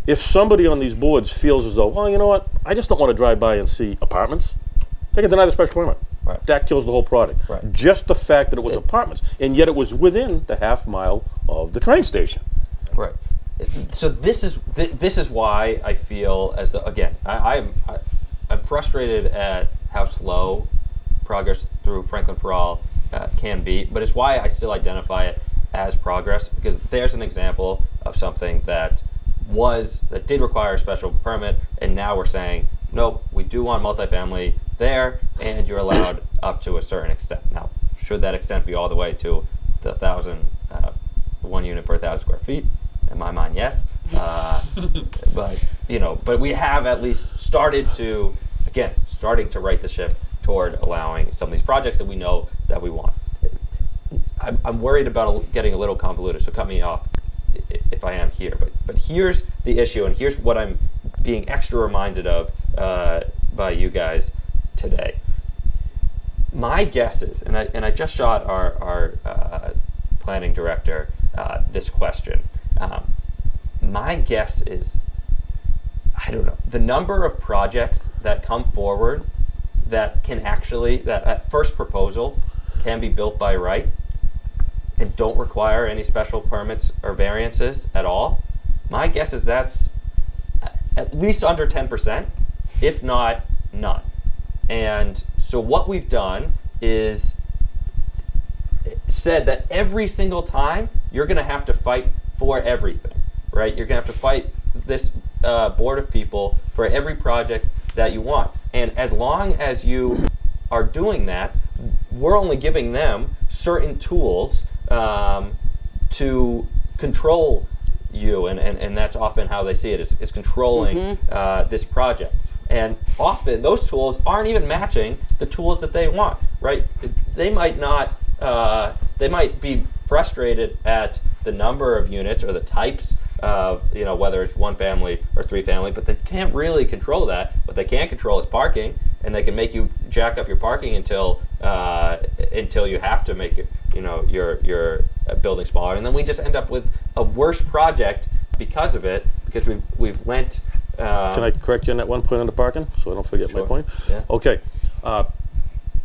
[SPEAKER 1] if somebody on these boards feels as though, well, you know what, I just don't want to drive by and see apartments, they can deny the special permit.
[SPEAKER 3] Right.
[SPEAKER 1] That kills the whole product.
[SPEAKER 3] Right.
[SPEAKER 1] Just the fact that it was apartments, and yet it was within the half mile of the train station.
[SPEAKER 3] Right. So this is th- this is why I feel as though again I, I'm I, frustrated at how slow progress through Franklin for All uh, can be, but it's why I still identify it as progress because there's an example of something that was that did require a special permit, and now we're saying nope, we do want multifamily there, and you're allowed up to a certain extent. Now, should that extent be all the way to the thousand, uh, one unit per thousand square feet? In my mind, yes. Uh, but you know, but we have at least started to, again, starting to right the ship toward allowing some of these projects that we know that we want. I'm, I'm worried about getting a little convoluted, so cut me off if I am here. But but here's the issue, and here's what I'm being extra reminded of uh, by you guys today. My guess is, and I and I just shot our our uh, planning director uh, this question. Um, my guess is, I don't know, the number of projects that come forward that can actually that at first proposal can be built by right and don't require any special permits or variances at all. My guess is that's at least under 10%, if not none. And so what we've done is said that every single time you're going to have to fight for everything, right? You're going to have to fight this uh, board of people for every project that you want. And as long as you are doing that, we're only giving them certain tools um, to control you, and, and, and that's often how they see it. Is, is controlling uh, this project. And often those tools aren't even matching the tools that they want, right? They might not, uh, they might be frustrated at the number of units or the types of, you know, whether it's one family or three family, but they can't really control that. What they can control is parking, and they can make you jack up your parking until uh, until you have to make it, you know, your your uh, building smaller, and then we just end up with a worse project because of it because we've we've lent. Um,
[SPEAKER 1] Can I correct you on that one point on the parking, so I don't forget my point?
[SPEAKER 3] Yeah.
[SPEAKER 1] Okay. Uh,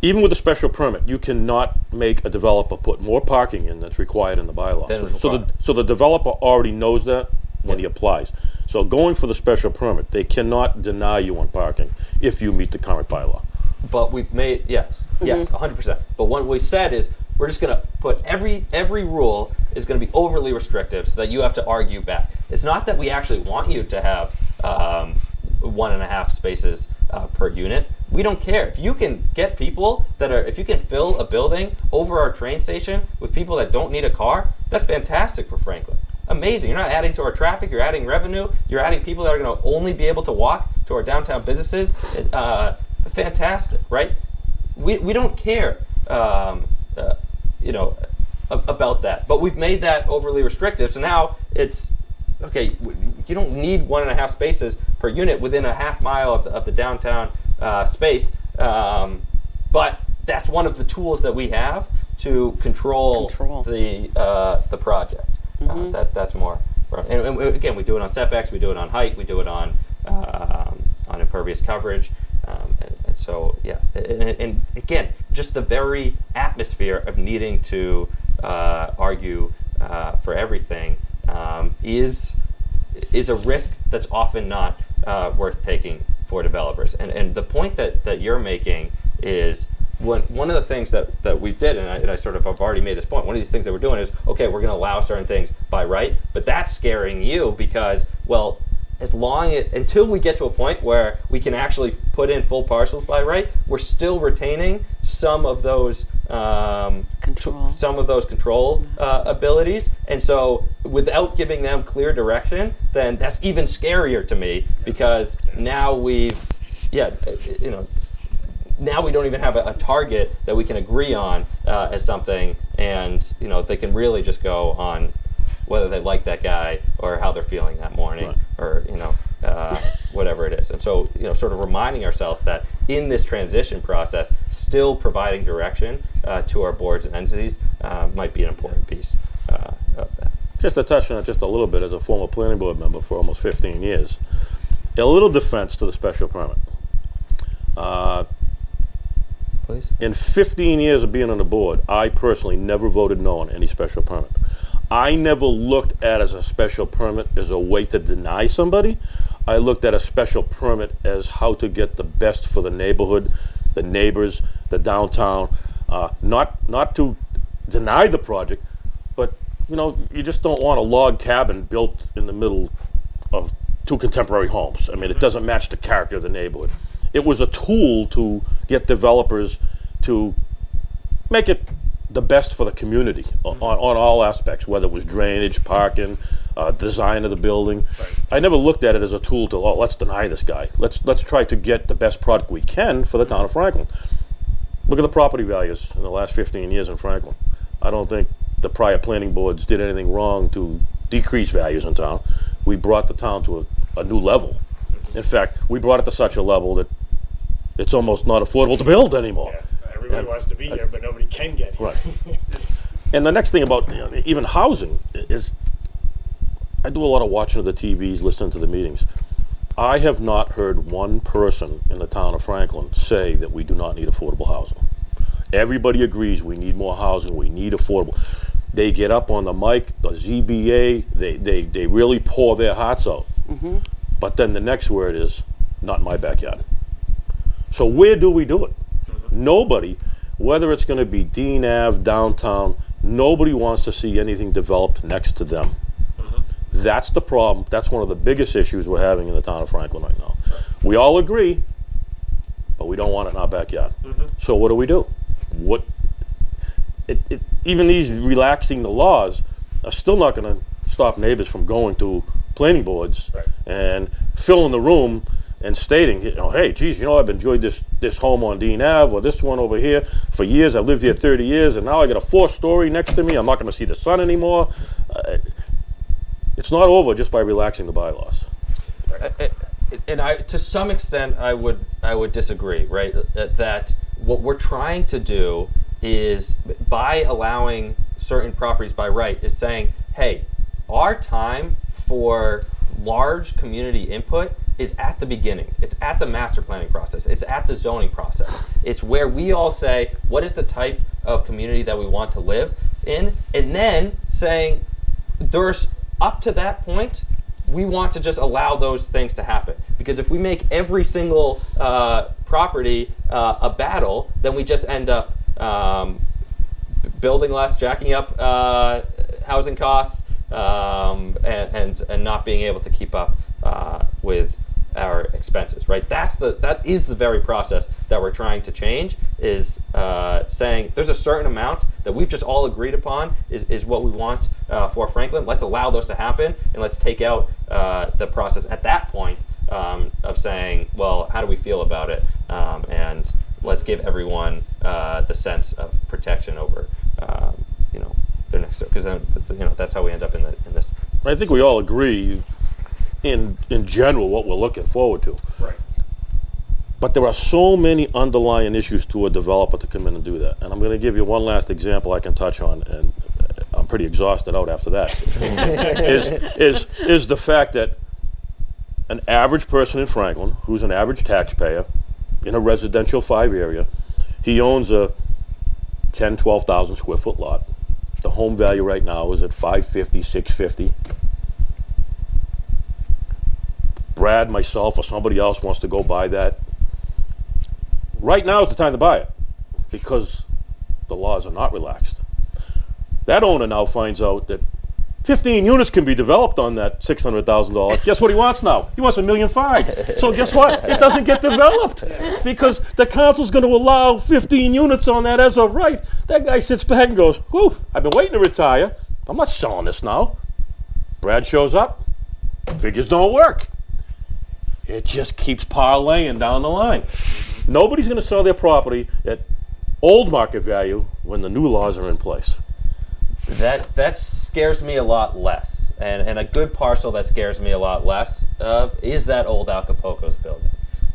[SPEAKER 1] even with a special permit, you cannot make a developer put more parking in that's required in the bylaw.
[SPEAKER 3] Than
[SPEAKER 1] So,
[SPEAKER 3] is
[SPEAKER 1] so the,
[SPEAKER 3] required.
[SPEAKER 1] so the developer already knows that when he applies. So going for the special permit, they cannot deny you on parking if you meet the current bylaw.
[SPEAKER 3] but we've made yes, yes, 100%. But what we said is we're just going to put every every rule is going to be overly restrictive so that you have to argue back. It's not that we actually want you to have um, one and a half spaces uh, per unit. We don't care if you can get people that are if you can fill a building over our train station with people that don't need a car. That's fantastic for Franklin. Amazing. You're not adding to our traffic. You're adding revenue. You're adding people that are going to only be able to walk to our downtown businesses. Uh, fantastic, right? We, we don't care, um, uh, you know, about that. But we've made that overly restrictive. So now it's okay. You don't need one and a half spaces per unit within a half mile of the, of the downtown uh, space. Um, but that's one of the tools that we have to control,
[SPEAKER 4] Control.
[SPEAKER 3] the uh, the project. Uh, that that's more. And, and we- again, we do it on setbacks, we do it on height, we do it on um, on impervious coverage. Um, and, and so, yeah, and, and- and again, just the very atmosphere of needing to uh, argue uh, for everything um, is is a risk that's often not uh, worth taking for developers. And and the point that, that you're making is one, one of the things that, that we did, and I, and I sort of have already made this point, one of these things that we're doing is, okay, we're going to allow certain things by right, but that's scaring you because, well, as long as, until we get to a point where we can actually put in full parcels by right, we're still retaining some of those um,
[SPEAKER 4] Control.
[SPEAKER 3] some of those control uh, abilities. And so, without giving them clear direction, then that's even scarier to me because now we've, yeah, you know, now we don't even have a, a target that we can agree on uh, as something, and you know, they can really just go on whether they like that guy or how they're feeling that morning
[SPEAKER 1] Right.
[SPEAKER 3] or you know uh, whatever it is and so you know sort of reminding ourselves that in this transition process still providing direction uh, to our boards and entities uh, might be an important piece uh, of that
[SPEAKER 1] Just to touch on it just a little bit, as a former planning board member for almost 15 years, a little defense to the special permit. Uh,
[SPEAKER 3] please
[SPEAKER 1] in 15 years of being on the board, I personally never voted no on any special permit. I never looked at as a special permit as a way to deny somebody. I looked at a special permit as how to get the best for the neighborhood, the neighbors, the downtown. Uh, not not to deny the project, but you know you just don't want a log cabin built in the middle of two contemporary homes. I mean, it mm-hmm. doesn't match the character of the neighborhood. It was a tool to get developers to make it the best for the community o- mm-hmm. on, on all aspects, whether it was drainage, parking, uh, design of the building. I never looked at it as a tool to, oh, let's deny this guy. Let's, let's try to get the best product we can for the mm-hmm. town of Franklin. Look at the property values in the last 15 years in Franklin. I don't think the prior planning boards did anything wrong to decrease values in town. We brought the town to a, a new level. In fact, we brought it to such a level that it's almost not affordable to build anymore.
[SPEAKER 2] Yeah, everybody wants to be here, but nobody can get here.
[SPEAKER 1] Right. And the next thing about you know, even housing is, I do a lot of watching of the TVs, listening to the meetings. I have not heard one person in the town of Franklin say that we do not need affordable housing. Everybody agrees we need more housing, we need affordable. They get up on the mic, the ZBA, they, they, they really pour their hearts out. Mm-hmm. But then the next word is, not in my backyard. So where do we do it? Mm-hmm. Nobody, whether it's going to be Dean Ave, downtown, nobody wants to see anything developed next to them. Mm-hmm. That's the problem. That's one of the biggest issues we're having in the town of Franklin right now. We all agree, but we don't want it in our backyard. So what do we do? What? It, it, even these relaxing the laws are still not going to stop neighbors from going to planning boards
[SPEAKER 2] Right.
[SPEAKER 1] and filling the room and stating, you know, hey, geez, you know, I've enjoyed this this home on Dean Ave or this one over here for years. I've lived here 30 years, and now I got a four story next to me. I'm not going to see the sun anymore. Uh, it's not over just by relaxing the bylaws.
[SPEAKER 3] and I, to some extent, I would I would disagree. Right, that, that what we're trying to do is by allowing certain properties by right is saying, hey, our time for large community input is at the beginning. It's at the master planning process. It's at the zoning process. It's where we all say, what is the type of community that we want to live in, and then saying, there's up to that point, we want to just allow those things to happen. Because if we make every single uh, property uh, a battle, then we just end up um, building less, jacking up uh, housing costs, um, and, and and not being able to keep up uh, with our expenses. Right? That's the that is the very process that we're trying to change. Is uh, saying there's a certain amount that we've just all agreed upon is, is what we want uh, for Franklin. Let's allow those to happen, and let's take out uh, the process at that point um, of saying, well, how do we feel about it, um, and let's give everyone uh, the sense of protection over, um, you know, their next door, because then you know that's how we end up in the in this.
[SPEAKER 1] I think we all agree, in in general, what we're looking forward to.
[SPEAKER 2] Right.
[SPEAKER 1] But there are so many underlying issues to a developer to come in and do that. And I'm going to give you one last example I can touch on, and I'm pretty exhausted out after that. is, is, is the fact that an average person in Franklin, who's an average taxpayer in a residential five area, he owns a 10, 12,000 square foot lot. The home value right now is at 550, 650. Brad, myself, or somebody else wants to go buy that, right now is the time to buy it because the laws are not relaxed. That owner now finds out that 15 units can be developed on that $600,000. Guess what he wants now? He wants a million five. So guess what? It doesn't get developed because the council's going to allow 15 units on that as of right. That guy sits back and goes, "Whew, I've been waiting to retire. I'm not selling this now." Brad shows up. Figures don't work. It just keeps parlaying down the line. Nobody's going to sell their property at old market value when the new laws are in place.
[SPEAKER 3] That that scares me a lot less, and and a good parcel that scares me a lot less uh, is that old Acapulco's building,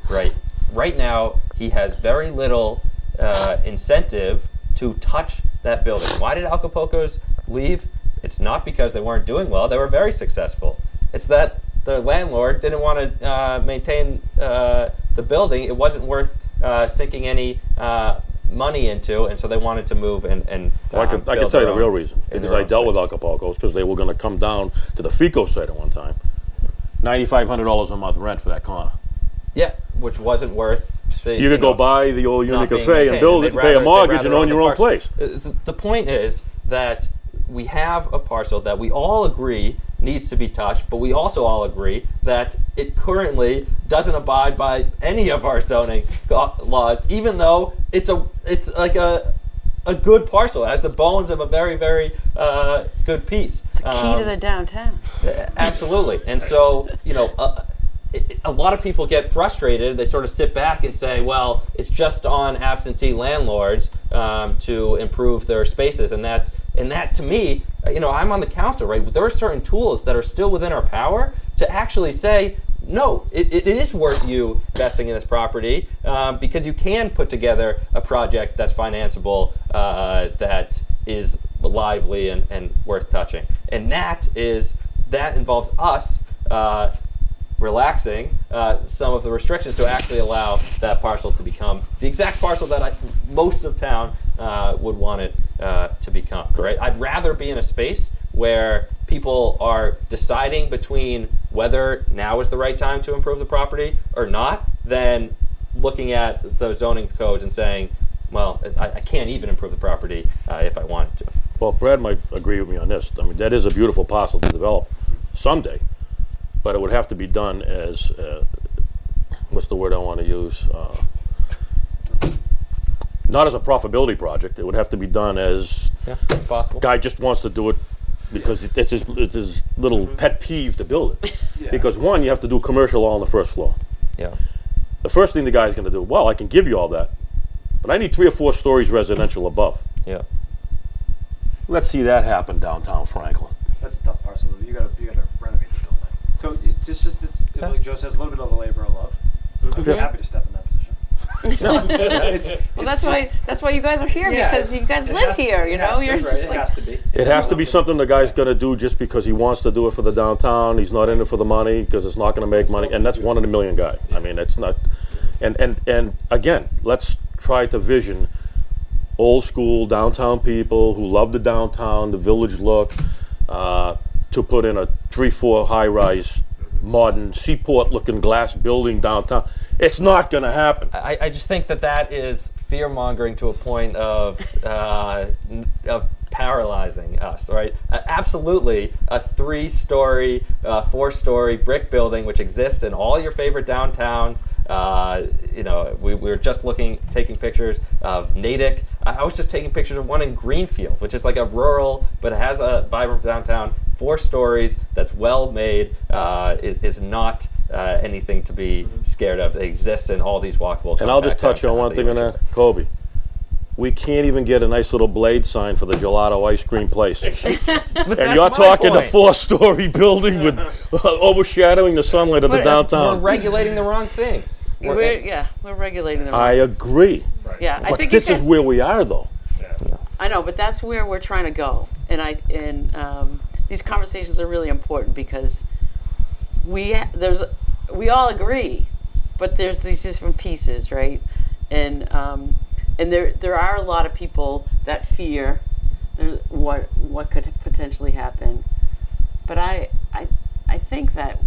[SPEAKER 3] right? Right now, he has very little uh, incentive to touch that building. Why did Acapulco's leave? It's not because they weren't doing well; they were very successful. It's that the landlord didn't want to uh, maintain uh, the building. It wasn't worth uh, sinking any uh, money into, and so they wanted to move and and.
[SPEAKER 1] Well, I
[SPEAKER 3] uh,
[SPEAKER 1] can, I can tell you the real reason
[SPEAKER 3] in
[SPEAKER 1] because I
[SPEAKER 3] own
[SPEAKER 1] dealt with
[SPEAKER 3] space.
[SPEAKER 1] Acapulco's because they were going to come down to the FICO site at one time. ninety-five hundred dollars a month rent for that corner.
[SPEAKER 3] Yeah, which wasn't worth. The,
[SPEAKER 1] You could go
[SPEAKER 3] know,
[SPEAKER 1] buy the old
[SPEAKER 3] not
[SPEAKER 1] Cafe and build
[SPEAKER 3] They'd
[SPEAKER 1] it and pay a mortgage and own your own
[SPEAKER 3] parcel.
[SPEAKER 1] place.
[SPEAKER 3] Uh, The, the point is that we have a parcel that we all agree needs to be touched, but we also all agree that it currently doesn't abide by any of our zoning laws, even though it's a it's like a a good parcel. It has the bones of a very very uh, good piece.
[SPEAKER 4] Key to
[SPEAKER 3] Um,
[SPEAKER 4] the downtown.
[SPEAKER 3] Absolutely. And so, you know, uh, it, a lot of people get frustrated. They sort of sit back and say, well, it's just on absentee landlords um, to improve their spaces. And that's, and that to me, uh, you know, I'm on the council, right? There are certain tools that are still within our power to actually say, no, it, it is worth you investing in this property um, because you can put together a project that's financeable, uh, that is lively and, and worth touching. And that is that involves us uh, relaxing uh, some of the restrictions to actually allow that parcel to become the exact parcel that I, most of town uh, would want it uh, to become. Right? I'd rather be in a space where people are deciding between whether now is the right time to improve the property or not than looking at the zoning codes and saying, well, I, I can't even improve the property uh, if I wanted to.
[SPEAKER 1] Well, Brad might agree with me on this. I mean, that is a beautiful parcel to develop someday, but it would have to be done as, uh, what's the word I want to use? Uh, not as a profitability project. It would have to be done as
[SPEAKER 3] Yeah, possible.
[SPEAKER 1] guy just wants to do it because it- it's his, it's his little mm-hmm. pet peeve to build it.
[SPEAKER 5] Yeah.
[SPEAKER 1] Because one, you have to do commercial all on the first floor.
[SPEAKER 3] Yeah.
[SPEAKER 1] The first thing the guy's going to do, well, I can give you all that, but I need three or four stories residential above.
[SPEAKER 3] Yeah.
[SPEAKER 1] Let's see that happen downtown Franklin.
[SPEAKER 5] That's a tough parcel. You gotta you gotta renovate the building. So it's just just it's like Joe says, a little bit of a labor of love. I'd be happy to step in that position. it's,
[SPEAKER 4] Well, that's why that's why you guys are here because you guys live here. You know, you're just
[SPEAKER 5] it
[SPEAKER 4] like
[SPEAKER 5] has to be.
[SPEAKER 1] It has to be something the guy's going to do just because he wants to do it for the downtown. He's not in it for the money because it's not going to make money, and that's one in a million guy. I mean, it's not. And and and again, let's try to vision old school downtown people who love the downtown, the village look, uh, to put in a three, four high rise, modern seaport looking glass building downtown. It's not going to happen.
[SPEAKER 3] I, I just think that that is fear mongering to a point of, uh, of paralyzing us, right? Uh, absolutely, a three story, uh, four story brick building which exists in all your favorite downtowns. Uh, you know, we, we were just looking, taking pictures of Natick. I, I was just taking pictures of one in Greenfield, which is like a rural, but it has a vibrant downtown, four stories, that's well made, uh, is, is not uh, anything to be scared of. They exist in all these walkable.
[SPEAKER 1] And I'll just touch on one thing
[SPEAKER 3] you
[SPEAKER 1] on that. Cobi. We can't even get a nice little blade sign for the gelato ice cream place. And you're
[SPEAKER 3] my
[SPEAKER 1] talking a four-story building with overshadowing the sunlight of the
[SPEAKER 3] But, uh, We're
[SPEAKER 1] downtown.
[SPEAKER 3] regulating the wrong things. We're-
[SPEAKER 4] we're, yeah, we're regulating them.
[SPEAKER 1] I agree.
[SPEAKER 4] yeah, I think
[SPEAKER 1] this is where we are, though.
[SPEAKER 4] I know, but that's where we're trying to go, and I and um, these conversations are really important because we there's we all agree, but there's these different pieces, right? And um, and there there are a lot of people that fear what what could potentially happen, but I I I think that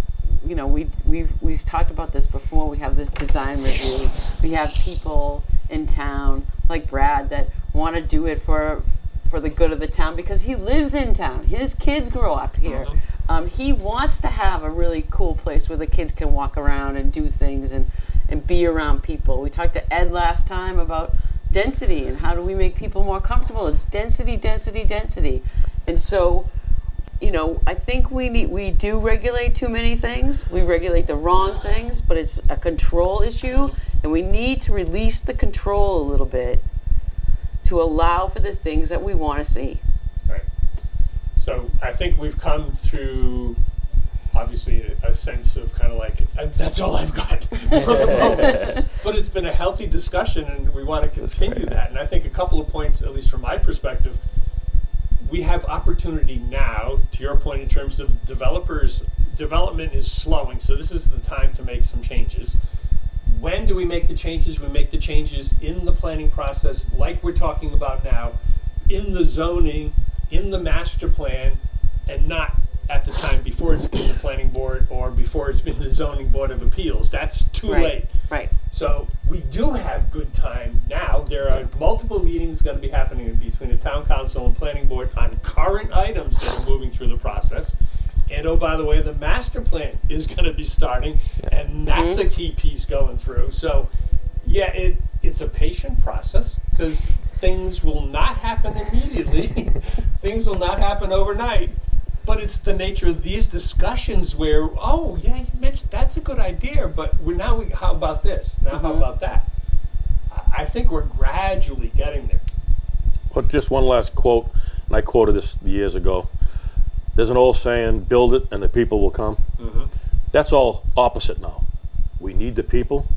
[SPEAKER 4] you know we we've we've talked about this before. We have this design review. We have people in town like Brad that want to do it for for the good of the town because he lives in town. His kids grow up here. Um, he wants to have a really cool place where the kids can walk around and do things and and be around people. We talked to Ed last time about density and how do we make people more comfortable. It's density, density, density, and so you know, I think we need we do regulate too many things. We regulate the wrong things, but it's a control issue, and we need to release the control a little bit to allow for the things that we want to see.
[SPEAKER 2] Right. So I think we've come through, obviously, a, a sense of kind of like "Uh, that's all I've got for the moment. but it's been a healthy discussion, and we want to continue
[SPEAKER 3] right.
[SPEAKER 2] that. And I think a couple of points, at least from my perspective, we have opportunity now. To your point, in terms of developers, development is slowing, so this is the time to make some changes. When do we make the changes? We make the changes in the planning process, like we're talking about now, in the zoning, in the master plan, and not at the time before it's been the planning board or before it's been the zoning board of appeals. That's too
[SPEAKER 4] Right.
[SPEAKER 2] late.
[SPEAKER 4] Right.
[SPEAKER 2] So we do have good time now. There are multiple meetings going to be happening between the town council and planning board on current items that are moving through the process. And oh, by the way, the master plan is going to be starting, and that's mm-hmm. a key piece going through. So, yeah, it it's a patient process because things will not happen immediately. things will not happen overnight. But it's the nature of these discussions where, oh yeah, you mentioned that's a good idea, but we're now we, how about this? Now how mm-hmm. about that? I- I think we're gradually getting there.
[SPEAKER 1] But just one last quote, and I quoted this years ago. There's an old saying, build it and the people will come. Mm-hmm. That's all opposite now. We need the people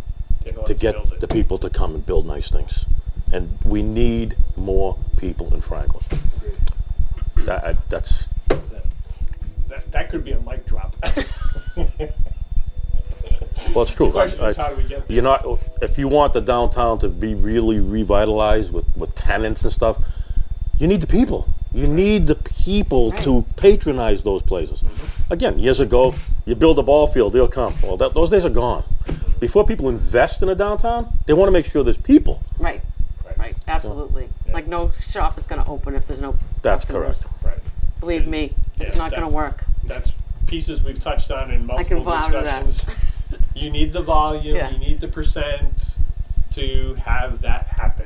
[SPEAKER 1] to get the people to come and build nice things. And we need more people in Franklin. That, I- that's,
[SPEAKER 2] That, that could be a mic drop.
[SPEAKER 1] well, it's true. I- I-
[SPEAKER 2] how do we get there?
[SPEAKER 1] You're not, if you want the downtown to be really revitalized with, with tenants and stuff, you need the people. You need the people to patronize those places.
[SPEAKER 2] Mm-hmm.
[SPEAKER 1] Again, years ago, you build a ball field, they'll come. Well, that, those days are gone. Before people invest in a downtown, they want to make sure there's people.
[SPEAKER 4] Right. Right. Absolutely. Like no shop is going to open if there's no.
[SPEAKER 1] That's
[SPEAKER 4] customers.
[SPEAKER 1] correct.
[SPEAKER 2] Right.
[SPEAKER 4] Believe me, it's
[SPEAKER 2] Yeah,
[SPEAKER 4] not going to work.
[SPEAKER 2] That's pieces we've touched on in multiple
[SPEAKER 4] can vouch for that.
[SPEAKER 2] discussions. you need the volume,
[SPEAKER 4] Yeah.
[SPEAKER 2] you need the percent to have that happen.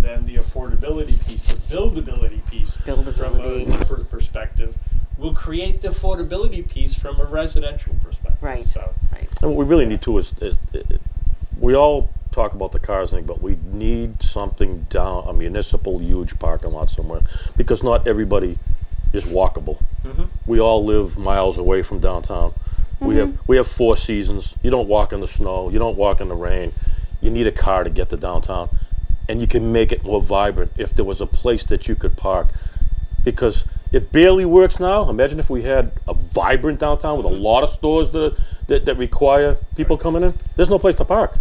[SPEAKER 2] And then the affordability piece, the buildability piece from a
[SPEAKER 4] Buildability.
[SPEAKER 2] perspective will create the affordability piece from a residential perspective.
[SPEAKER 4] Right.
[SPEAKER 2] So
[SPEAKER 4] Right.
[SPEAKER 1] And what we really need to is, is, is we all talk about the cars thing, but we need something down a municipal huge parking lot somewhere because not everybody is walkable. Mm-hmm. We all live miles away from downtown. We have mm-hmm. we have four seasons. You don't walk in the snow. You don't walk in the rain. You need a car to get to downtown, and you can make it more vibrant if there was a place that you could park because it barely works now. Imagine if we had a vibrant downtown with a mm-hmm. lot of stores that, that, that require people coming in. There's no place to park.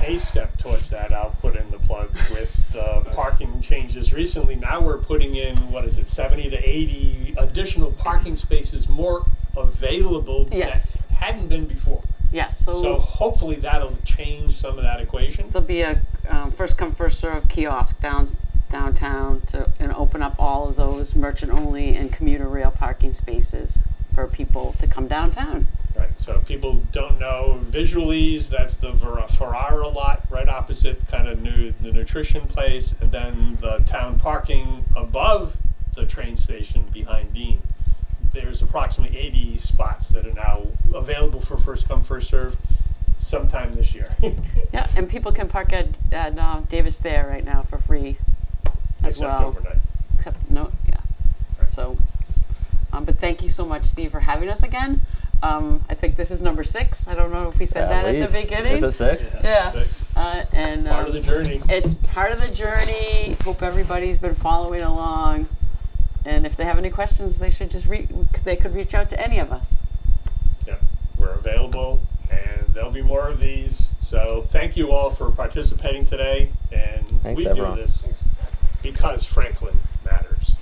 [SPEAKER 2] a step towards that, I'll put in the plug with uh, the parking changes recently. Now we're putting in, what is it, 70 to 80 additional parking spaces more available
[SPEAKER 4] Yes.
[SPEAKER 2] that hadn't been before.
[SPEAKER 4] Yes. So,
[SPEAKER 2] So hopefully that'll change some of that equation.
[SPEAKER 4] there'll be a um, first come first serve kiosk down downtown to and open up all of those merchant only and commuter rail parking spaces for people to come downtown.
[SPEAKER 2] Right. So if people don't know visuallys, that's the Ver- Ferrara lot right opposite kind of new the nutrition place, and then the town parking above the train station behind Dean. There's approximately 80 spots that are now available for first come first serve sometime this year.
[SPEAKER 4] Yeah, and people can park at at uh, Davis Thayer right now for free as
[SPEAKER 2] Except
[SPEAKER 4] well.
[SPEAKER 2] overnight.
[SPEAKER 4] Except no, yeah.
[SPEAKER 2] Right.
[SPEAKER 4] So, um, but thank you so much, Steve, for having us again. Um, I think this is number six. I don't know if we said that at the beginning.
[SPEAKER 3] Is it six?
[SPEAKER 4] Yeah.
[SPEAKER 2] Six.
[SPEAKER 4] Uh, and
[SPEAKER 2] Part
[SPEAKER 4] um,
[SPEAKER 2] of the journey.
[SPEAKER 4] it's part of the journey. Hope everybody's been following along. And if they have any questions, they should just re- they could reach out to any of us.
[SPEAKER 2] Yeah, we're available, and there'll be more of these. So thank you all for participating today, and
[SPEAKER 3] Thanks,
[SPEAKER 2] we
[SPEAKER 3] everyone.
[SPEAKER 2] do this because Franklin matters.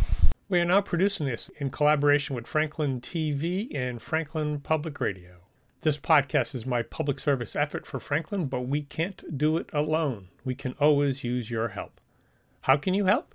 [SPEAKER 2] We are now producing this in collaboration with Franklin TV and Franklin Public Radio. This podcast is my public service effort for Franklin, but we can't do it alone. We can always use your help. How can you help?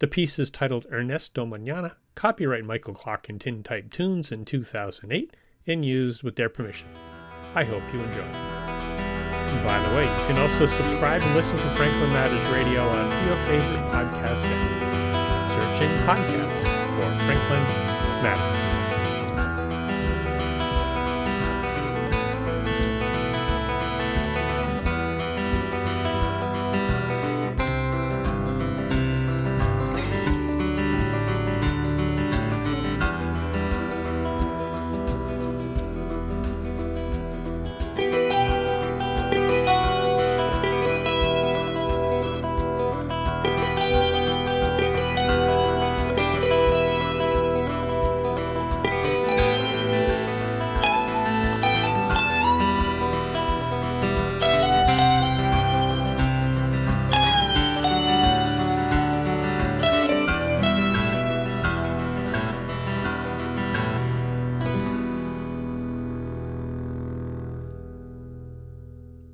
[SPEAKER 2] The piece is titled Ernesto Manana, copyright Michael Clark and Tintype Tunes in 2008, and used with their permission. I hope you enjoy. And by the way, you can also subscribe and listen to Franklin Matters Radio on your favorite podcast app. Search in podcasts for Franklin Matters.